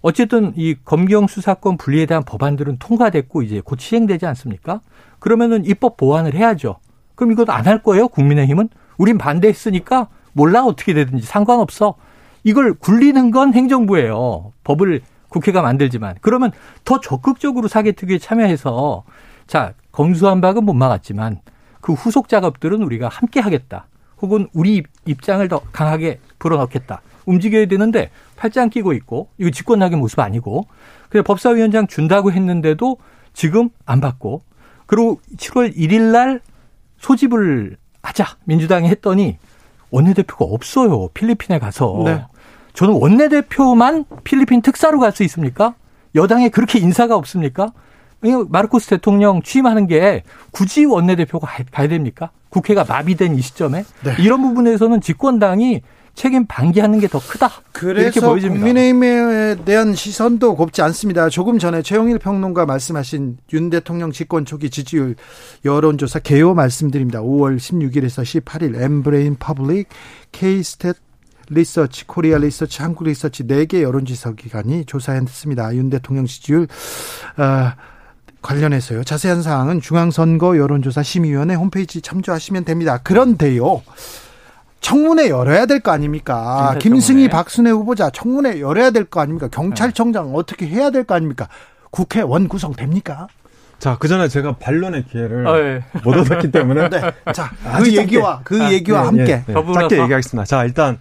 어쨌든 이 검경 수사권 분리에 대한 법안들은 통과됐고 이제 곧 시행되지 않습니까? 그러면은 입법 보완을 해야죠. 그럼 이것도 안 할 거예요? 국민의힘은 우린 반대했으니까 몰라 어떻게 되든지 상관없어. 이걸 굴리는 건 행정부예요. 법을 국회가 만들지만 그러면 더 적극적으로 사개특위에 참여해서 자 검수한 박은 못 막았지만 그 후속 작업들은 우리가 함께 하겠다. 혹은 우리 입장을 더 강하게 불어넣겠다. 움직여야 되는데 팔짱 끼고 있고 이거 집권하게 모습 아니고 그래서 법사위원장 준다고 했는데도 지금 안 받고 그리고 7월 1일 날 소집을 하자 민주당이 했더니 원내대표가 없어요 필리핀에 가서 네. 저는 원내대표만 필리핀 특사로 갈 수 있습니까? 여당에 그렇게 인사가 없습니까? 마르코스 대통령 취임하는 게 굳이 원내대표가 가야 됩니까? 국회가 마비된 이 시점에 네. 이런 부분에서는 집권당이 책임 방기하는 게 더 크다. 그래서 국민의힘에 대한 시선도 곱지 않습니다. 조금 전에 최영일 평론가 말씀하신 윤 대통령 집권 초기 지지율 여론조사 개요 말씀드립니다. 5월 16일에서 18일 엠브레인 퍼블릭 K스탯 리서치, 코리아 리서치, 한국 리서치 4개 여론조사 기관이 조사했습니다. 윤 대통령 지지율 어, 관련해서요. 자세한 사항은 중앙선거 여론조사 심의위원회 홈페이지 참조하시면 됩니다. 그런데요. 청문회 열어야 될 거 아닙니까? 김승희, 박순애 후보자 청문회 열어야 될 거 아닙니까? 경찰청장 네. 어떻게 해야 될 거 아닙니까? 국회 원 구성 됩니까? 자, 그 전에 제가 반론의 기회를 어, 예. 못 얻었기 때문에. 네. 자, 그 얘기와, 그 아, 얘기와 예, 함께. 예, 예. 짧게 얘기하겠습니다. 자, 일단,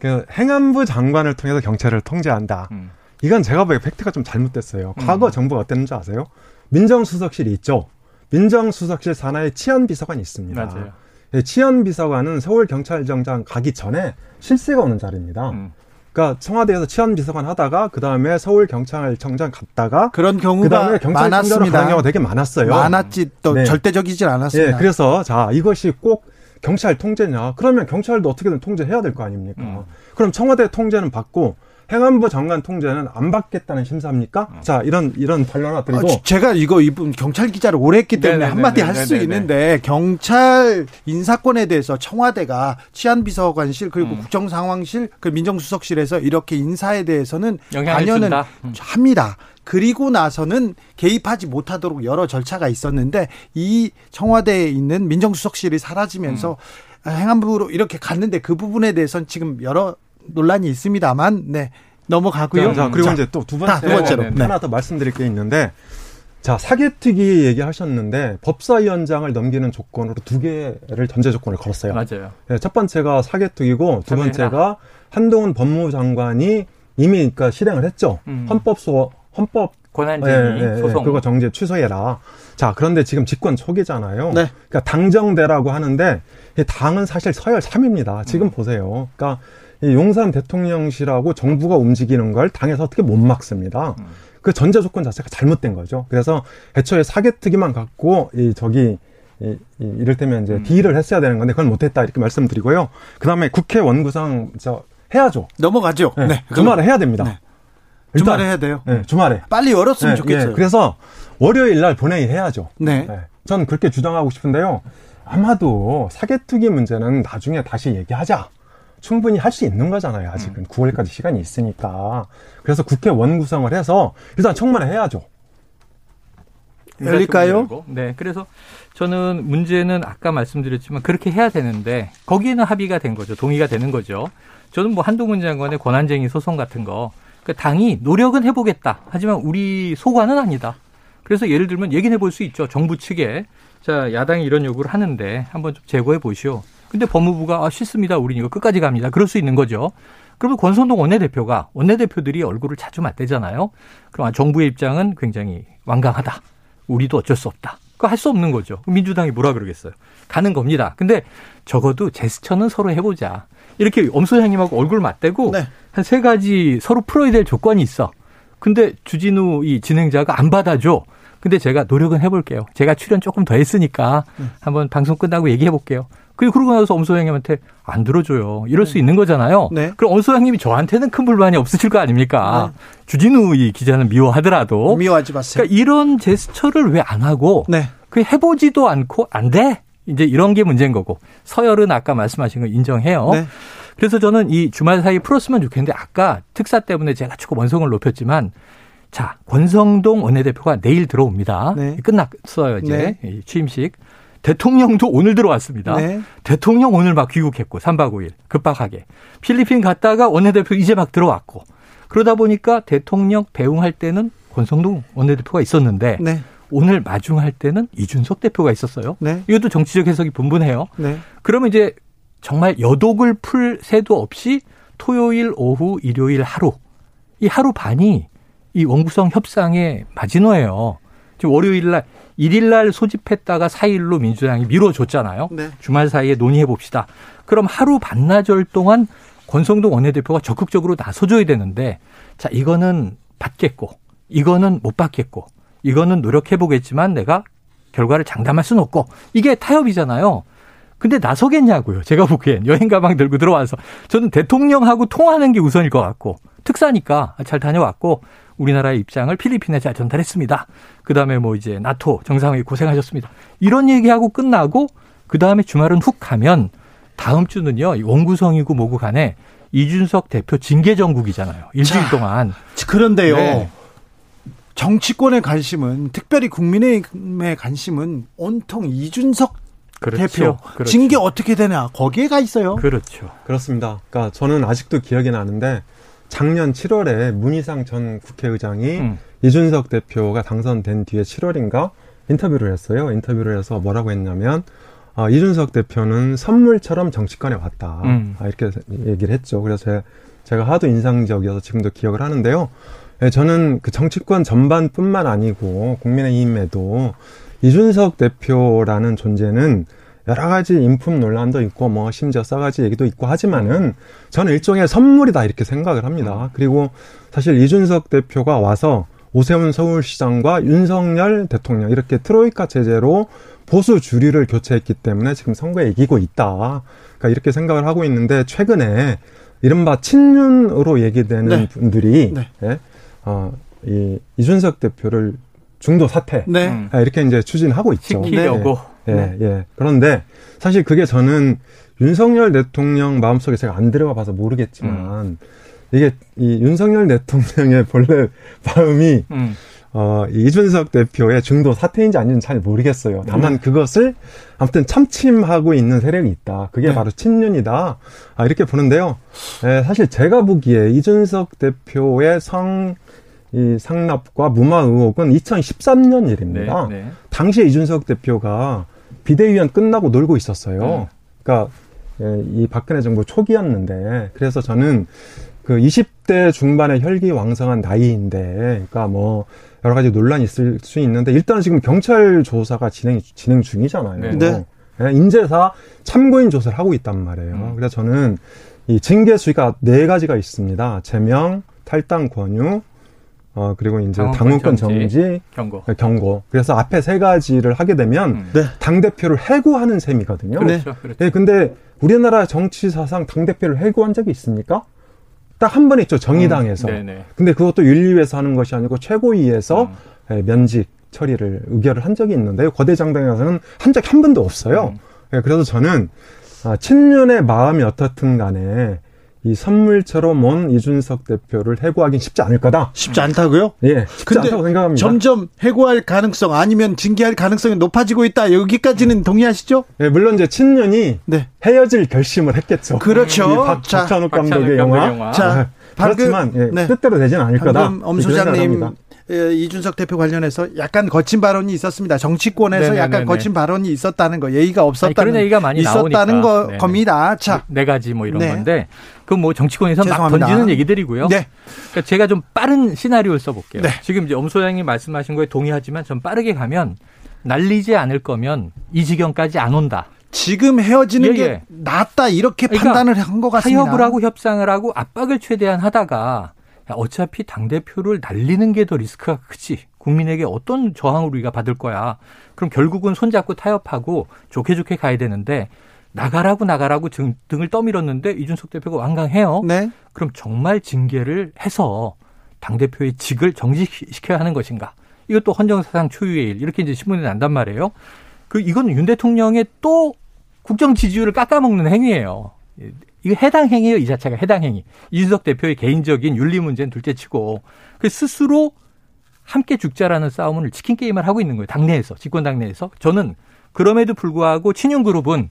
그 행안부 장관을 통해서 경찰을 통제한다. 음. 이건 제가 보기에 팩트가 좀 잘못됐어요. 과거 음. 정부가 어땠는지 아세요? 민정수석실이 있죠. 민정수석실 산하에 치안비서관이 있습니다. 맞아요. 예, 치안비서관은 서울경찰청장 가기 전에 실세가 오는 자리입니다. 음. 그러니까 청와대에서 치안비서관 하다가 그 다음에 서울 경찰청장 갔다가 그런 경우가 그다음에 경찰청장으로 가는 경우가 되게 많았어요. 많았지 또 네. 절대적이질 않았습니다. 네, 그래서 자 이것이 꼭 경찰 통제냐? 그러면 경찰도 어떻게든 통제해야 될 거 아닙니까? 음. 그럼 청와대 통제는 받고 행안부 장관 통제는 안 받겠다는 심사입니까? 어. 자, 이런 이런 반론 하나 드리고 아, 제가 이거 이분 경찰 기자를 오래 했기 때문에 네네네네, 한마디 할 수 있는데 경찰 인사권에 대해서 청와대가 치안비서관실 그리고 음. 국정상황실 그 민정수석실에서 이렇게 인사에 대해서는 관여는 음. 합니다. 그리고 나서는 개입하지 못하도록 여러 절차가 있었는데 이 청와대에 있는 민정수석실이 사라지면서 음. 행안부로 이렇게 갔는데 그 부분에 대해서는 지금 여러 논란이 있습니다만 네 넘어가고요. 자, 그리고 자, 이제 또 두 번째 두 번째로 네, 네, 네. 하나 더 말씀드릴 게 있는데 자 사개특위 얘기하셨는데 법사위원장을 넘기는 조건으로 두 개를 전제 조건을 걸었어요. 맞아요. 네, 첫 번째가 사개특위고 두 번째가 한동훈 법무장관이 이미 그러니까 실행을 했죠. 음. 헌법 소 헌법 권한쟁의 예, 예, 예, 소송 그거 정제 취소해라. 자 그런데 지금 집권 초기잖아요. 네. 그러니까 당정대라고 하는데 당은 사실 서열 3입니다. 지금 음. 보세요. 그러니까 이 용산 대통령실하고 정부가 움직이는 걸 당에서 어떻게 못 막습니다. 음. 그 전제 조건 자체가 잘못된 거죠. 그래서 애초에 사개특위만 갖고 이 저기 이, 이 이를테면 이제 음. 딜을 했어야 되는 건데 그걸 못했다 이렇게 말씀드리고요. 그 다음에 국회 원구성 저 해야죠. 넘어가죠. 네. 네. 주말에 해야 됩니다. 네. 주말에 해야 돼요. 네, 주말에 빨리 열었으면 네, 좋겠어요. 네. 그래서 월요일 날 본회의 해야죠. 네. 네. 전 그렇게 주장하고 싶은데요. 아마도 사개특위 문제는 나중에 다시 얘기하자. 충분히 할 수 있는 거잖아요. 아직은 음. 9월까지 시간이 있으니까. 그래서 국회 원 구성을 해서 일단 청문회 해야죠. 열릴까요? 네. 그래서 저는 문제는 아까 말씀드렸지만 그렇게 해야 되는데 거기에는 합의가 된 거죠. 동의가 되는 거죠. 저는 뭐 한동훈 장관의 권한쟁의 소송 같은 거그 당이 노력은 해보겠다. 하지만 우리 소관은 아니다. 그래서 예를 들면 얘기는 해볼 수 있죠. 정부 측에 자 야당이 이런 요구를 하는데 한번 좀 재고해 보시오. 근데 법무부가 아, 싫습니다. 우린 이거 끝까지 갑니다. 그럴 수 있는 거죠. 그러면 권선동 원내대표가 원내대표들이 얼굴을 자주 맞대잖아요. 그럼 정부의 입장은 굉장히 완강하다. 우리도 어쩔 수 없다. 그거 할 수 없는 거죠. 민주당이 뭐라 그러겠어요. 가는 겁니다. 근데 적어도 제스처는 서로 해보자. 이렇게 엄소장님하고 얼굴 맞대고 네. 한세 가지 서로 풀어야 될 조건이 있어. 근데 주진우 이 진행자가 안 받아줘. 근데 제가 노력은 해볼게요. 제가 출연 조금 더 했으니까 네. 한번 방송 끝나고 얘기해 볼게요. 그리고 그러고 나서 엄소장님한테 안 들어줘요. 이럴 네. 수 있는 거잖아요. 네. 그럼 엄소장님이 저한테는 큰 불만이 없으실 거 아닙니까? 네. 주진우 이 기자는 미워하더라도. 미워하지 마세요. 그러니까 이런 제스처를 왜 안 하고 네. 그 해보지도 않고 안 돼. 이제 이런 게 문제인 거고 서열은 아까 말씀하신 거 인정해요. 네. 그래서 저는 이 주말 사이 풀었으면 좋겠는데 아까 특사 때문에 제가 조금 원성을 높였지만 자 권성동 원내대표가 내일 들어옵니다. 네. 끝났어요 이제 네. 취임식. 대통령도 오늘 들어왔습니다. 네. 대통령 오늘 막 귀국했고 3박 5일 급박하게. 필리핀 갔다가 원내대표 이제 막 들어왔고. 그러다 보니까 대통령 배웅할 때는 권성동 원내대표가 있었는데 네. 오늘 마중할 때는 이준석 대표가 있었어요. 네. 이것도 정치적 해석이 분분해요. 네. 그러면 이제 정말 여독을 풀 새도 없이 토요일 오후 일요일 하루 이 하루 반이 이 원구성 협상의 마지노예요. 지금 월요일 날 1일 날 소집했다가 4일로 민주당이 미뤄줬잖아요. 네. 주말 사이에 논의해 봅시다. 그럼 하루 반나절 동안 권성동 원내대표가 적극적으로 나서줘야 되는데 자 이거는 받겠고 이거는 못 받겠고 이거는 노력해 보겠지만 내가 결과를 장담할 수는 없고 이게 타협이잖아요. 근데 나서겠냐고요. 제가 보기엔 여행 가방 들고 들어와서 저는 대통령하고 통화하는 게 우선일 것 같고 특사니까 잘 다녀왔고 우리나라의 입장을 필리핀에 잘 전달했습니다. 그 다음에 뭐 이제 나토 정상회의 고생하셨습니다. 이런 얘기하고 끝나고 그 다음에 주말은 훅 가면 다음 주는요 원구성이고 뭐고 간에 이준석 대표 징계 정국이잖아요. 일주일 자, 동안. 그런데요. 네. 정치권의 관심은 특별히 국민의힘의 관심은 온통 이준석 그렇죠. 대표 그렇죠. 징계 어떻게 되냐 거기에 가 있어요. 그렇죠. 그렇습니다. 그러니까 저는 아직도 기억이 나는데 작년 7월에 문희상 전 국회의장이 음. 이준석 대표가 당선된 뒤에 7월인가 인터뷰를 했어요. 인터뷰를 해서 뭐라고 했냐면 아, 이준석 대표는 선물처럼 정치권에 왔다. 음. 아, 이렇게 얘기를 했죠. 그래서 제가, 하도 인상적이어서 지금도 기억을 하는데요. 예, 저는 그 정치권 전반뿐만 아니고 국민의힘에도 이준석 대표라는 존재는 여러 가지 인품 논란도 있고 뭐 심지어 싸가지 얘기도 있고 하지만은 저는 일종의 선물이다 이렇게 생각을 합니다. 그리고 사실 이준석 대표가 와서 오세훈 서울시장과 윤석열 대통령 이렇게 트로이카 체제로 보수 주류를 교체했기 때문에 지금 선거에 이기고 있다. 그러니까 이렇게 생각을 하고 있는데 최근에 이른바 친윤으로 얘기되는 네. 분들이 네. 예? 어, 이 이준석 대표를 중도 사퇴 네. 예, 이렇게 이제 추진하고 있죠. 시키려고. 예, 예, 예. 그런데 사실 그게 저는 윤석열 대통령 마음속에 제가 안 들어가 봐서 모르겠지만 음. 이게 이 윤석열 대통령의 본래 마음이 음. 어, 이준석 대표의 중도 사퇴인지 아닌지 잘 모르겠어요. 다만 음. 그것을 아무튼 참침하고 있는 세력이 있다. 그게 네. 바로 친윤이다. 아, 이렇게 보는데요. 에, 사실 제가 보기에 이준석 대표의 성, 이 상납과 무마 의혹은 2013년 일입니다. 네, 네. 당시에 이준석 대표가 비대위원 끝나고 놀고 있었어요. 음. 그러니까 예, 이 박근혜 정부 초기였는데 그래서 저는 그 20대 중반의 혈기왕성한 나이인데 그러니까 뭐 여러 가지 논란이 있을 수 있는데 일단 지금 경찰 조사가 진행 진행 중이잖아요. 네. 네. 네 인재사 참고인 조사를 하고 있단 말이에요. 음. 그래서 저는 이 징계 수위가 네 가지가 있습니다. 제명, 탈당 권유, 어 그리고 이제 당원권 정지, 정지, 경고. 네, 경고. 그래서 앞에 세 가지를 하게 되면 음. 네. 당 대표를 해고하는 셈이거든요. 그렇죠, 그렇죠. 네, 근데 우리나라 정치 사상 당 대표를 해고한 적이 있습니까? 딱 한 번 있죠 정의당에서. 음, 근데 그것도 윤리위에서 하는 것이 아니고 최고위에서 음. 예, 면직 처리를 의결을 한 적이 있는데요. 거대 정당에서는 한 적이 한 번도 없어요. 음. 예, 그래서 저는 아, 친윤의 마음이 어떻든 간에 이 선물처럼 온 이준석 대표를 해고하긴 쉽지 않을 거다. 쉽지 않다고요? 예, 쉽지 않다고 생각합니다. 점점 해고할 가능성 아니면 징계할 가능성이 높아지고 있다. 여기까지는 동의하시죠? 예, 물론 이제 친년이 네. 헤어질 결심을 했겠죠. 그렇죠. 박, 박찬욱 감독의 영화. 영화. 자, 아, 그렇지만 예, 네. 뜻대로 되지는 않을 거다. 엄 소장님 예, 이준석 대표 관련해서 약간 거친 발언이 있었습니다. 정치권에서 네네네네. 약간 거친 발언이 있었다는 거, 예의가 없었다는 아니, 그런 얘기가 많이 있었다는 거, 겁니다. 자, 네 가지 뭐 이런 네. 건데 그건 뭐 정치권에서 막 던지는 얘기들이고요. 네. 그러니까 제가 좀 빠른 시나리오를 써볼게요. 네. 지금 이제 엄 소장님 말씀하신 거에 동의하지만 좀 빠르게 가면 날리지 않을 거면 이 지경까지 안 온다. 지금 헤어지는 예, 게 예. 낫다 이렇게 그러니까 판단을 한 것 같습니다. 타협을 하고 협상을 하고 압박을 최대한 하다가 어차피 당대표를 날리는 게 더 리스크가 크지. 국민에게 어떤 저항을 우리가 받을 거야. 그럼 결국은 손잡고 타협하고 좋게 좋게 가야 되는데 나가라고 나가라고 등, 등을 떠밀었는데 이준석 대표가 완강해요. 네. 그럼 정말 징계를 해서 당대표의 직을 정지시켜야 하는 것인가. 이것도 헌정사상 초유의 일. 이렇게 이제 신문에 난단 말이에요. 그, 이건 윤 대통령의 또 국정 지지율을 깎아먹는 행위예요. 이거 해당 행위예요. 이 자체가 해당 행위. 이준석 대표의 개인적인 윤리 문제는 둘째치고 그 스스로 함께 죽자라는 싸움을 치킨 게임을 하고 있는 거예요. 당내에서 집권 당내에서 저는 그럼에도 불구하고 친윤 그룹은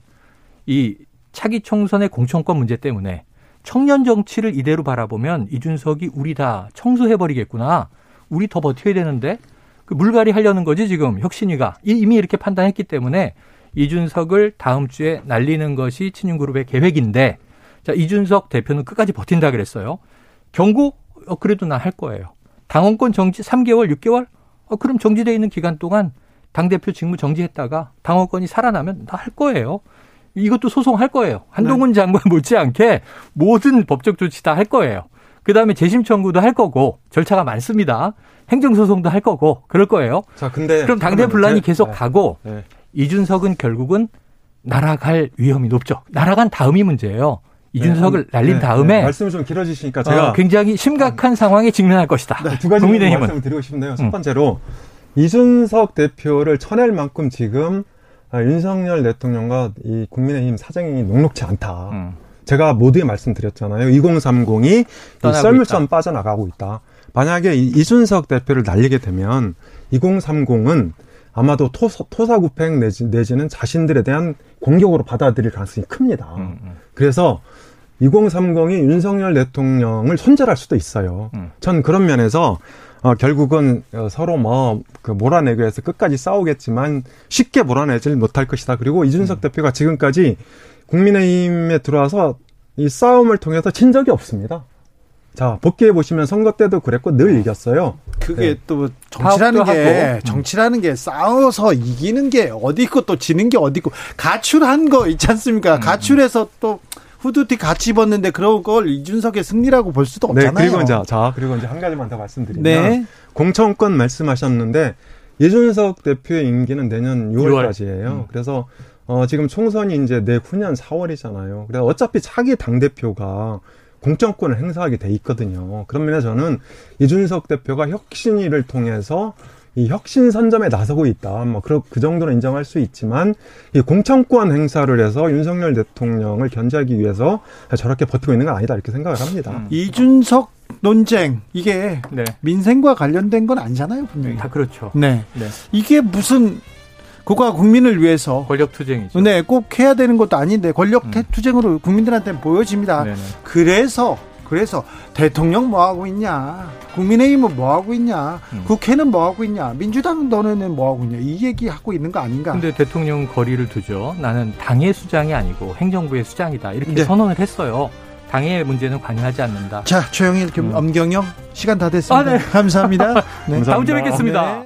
이 차기 총선의 공천권 문제 때문에 청년 정치를 이대로 바라보면 이준석이 우리 다 청소해버리겠구나. 우리 더 버텨야 되는데 그 물갈이 하려는 거지 지금 혁신위가 이미 이렇게 판단했기 때문에 이준석을 다음 주에 날리는 것이 친윤 그룹의 계획인데 자, 이준석 대표는 끝까지 버틴다 그랬어요. 경고? 어, 그래도 나할 거예요. 당원권 정지 3개월, 6개월? 어, 그럼 정지돼 있는 기간 동안 당대표 직무 정지했다가 당원권이 살아나면 나 할 거예요. 이것도 소송할 거예요. 한동훈 네. 장관 [laughs] 못지않게 모든 법적 조치 다 할 거예요. 그 다음에 재심 청구도 할 거고 절차가 많습니다. 행정소송도 할 거고 그럴 거예요. 자, 근데 그럼 당대 분란이 계속 네. 가고 네. 이준석은 결국은 날아갈 위험이 높죠. 날아간 다음이 문제예요. 이준석을 네, 날린 네, 다음에 네, 말씀을 좀 길어지시니까 제가 어, 굉장히 심각한 아, 상황에 직면할 것이다. 네, 두 가지 말씀을 드리고 싶은데요. 첫 음. 번째로 음. 이준석 대표를 쳐낼 만큼 지금 아, 윤석열 대통령과 이 국민의힘 사정이 녹록치 않다. 음. 제가 모두에 말씀드렸잖아요. 2030이 썰물선 빠져나가고 있다. 만약에 이준석 대표를 날리게 되면 2030은 아마도 토사, 토사구팽 내지, 내지는 자신들에 대한 공격으로 받아들일 가능성이 큽니다. 음, 음. 그래서 2030이 윤석열 대통령을 손절할 수도 있어요. 음. 전 그런 면에서 어, 결국은 어, 서로 뭐, 그 몰아내기 위해서 끝까지 싸우겠지만 쉽게 몰아내질 못할 것이다. 그리고 이준석 음. 대표가 지금까지 국민의힘에 들어와서 이 싸움을 통해서 진 적이 없습니다. 자, 복귀해 보시면 선거 때도 그랬고 늘 이겼어요. 그게 네. 또 정치라는 게 하고. 정치라는 게 싸워서 이기는 게 어디 있고 또 지는 게 어디 있고 가출한 거 있지 않습니까? 음. 가출해서 또 후드티 같이 입었는데 그런 걸 이준석의 승리라고 볼 수도 네, 없잖아요. 네, 그리고 이제 자, 그리고 이제 한 가지만 더 말씀드리면 네. 공천권 말씀하셨는데 이준석 대표의 임기는 내년 6월까지예요. 6월. 음. 그래서 어, 지금 총선이 이제 내후년 4월이잖아요. 그래서 어차피 차기 당 대표가 공천권을 행사하게 돼 있거든요. 그런 면에 저는 이준석 대표가 혁신위를 통해서 이 혁신 선점에 나서고 있다. 뭐, 그, 그 정도는 인정할 수 있지만, 이 공천권 행사를 해서 윤석열 대통령을 견제하기 위해서 저렇게 버티고 있는 건 아니다. 이렇게 생각을 합니다. 음. 이준석 논쟁, 이게 네. 민생과 관련된 건 아니잖아요, 분명히. 다 그렇죠. 네. 네. 이게 무슨 국가 국민을 위해서 권력 투쟁이죠. 네, 꼭 해야 되는 것도 아닌데 권력 음. 투쟁으로 국민들한테 보여집니다. 네네. 그래서 그래서 대통령 뭐 하고 있냐, 국민의힘은 뭐 하고 있냐, 음. 국회는 뭐 하고 있냐, 민주당 너네는 뭐 하고 있냐 이 얘기 하고 있는 거 아닌가? 근데 대통령 거리를 두죠. 나는 당의 수장이 아니고 행정부의 수장이다 이렇게 네. 선언을 했어요. 당의 문제는 관여하지 않는다. 자, 최영일, 음. 엄경영 시간 다 됐습니다. 아, 네. 감사합니다. [laughs] 네. 다음 주에 뵙겠습니다. 네.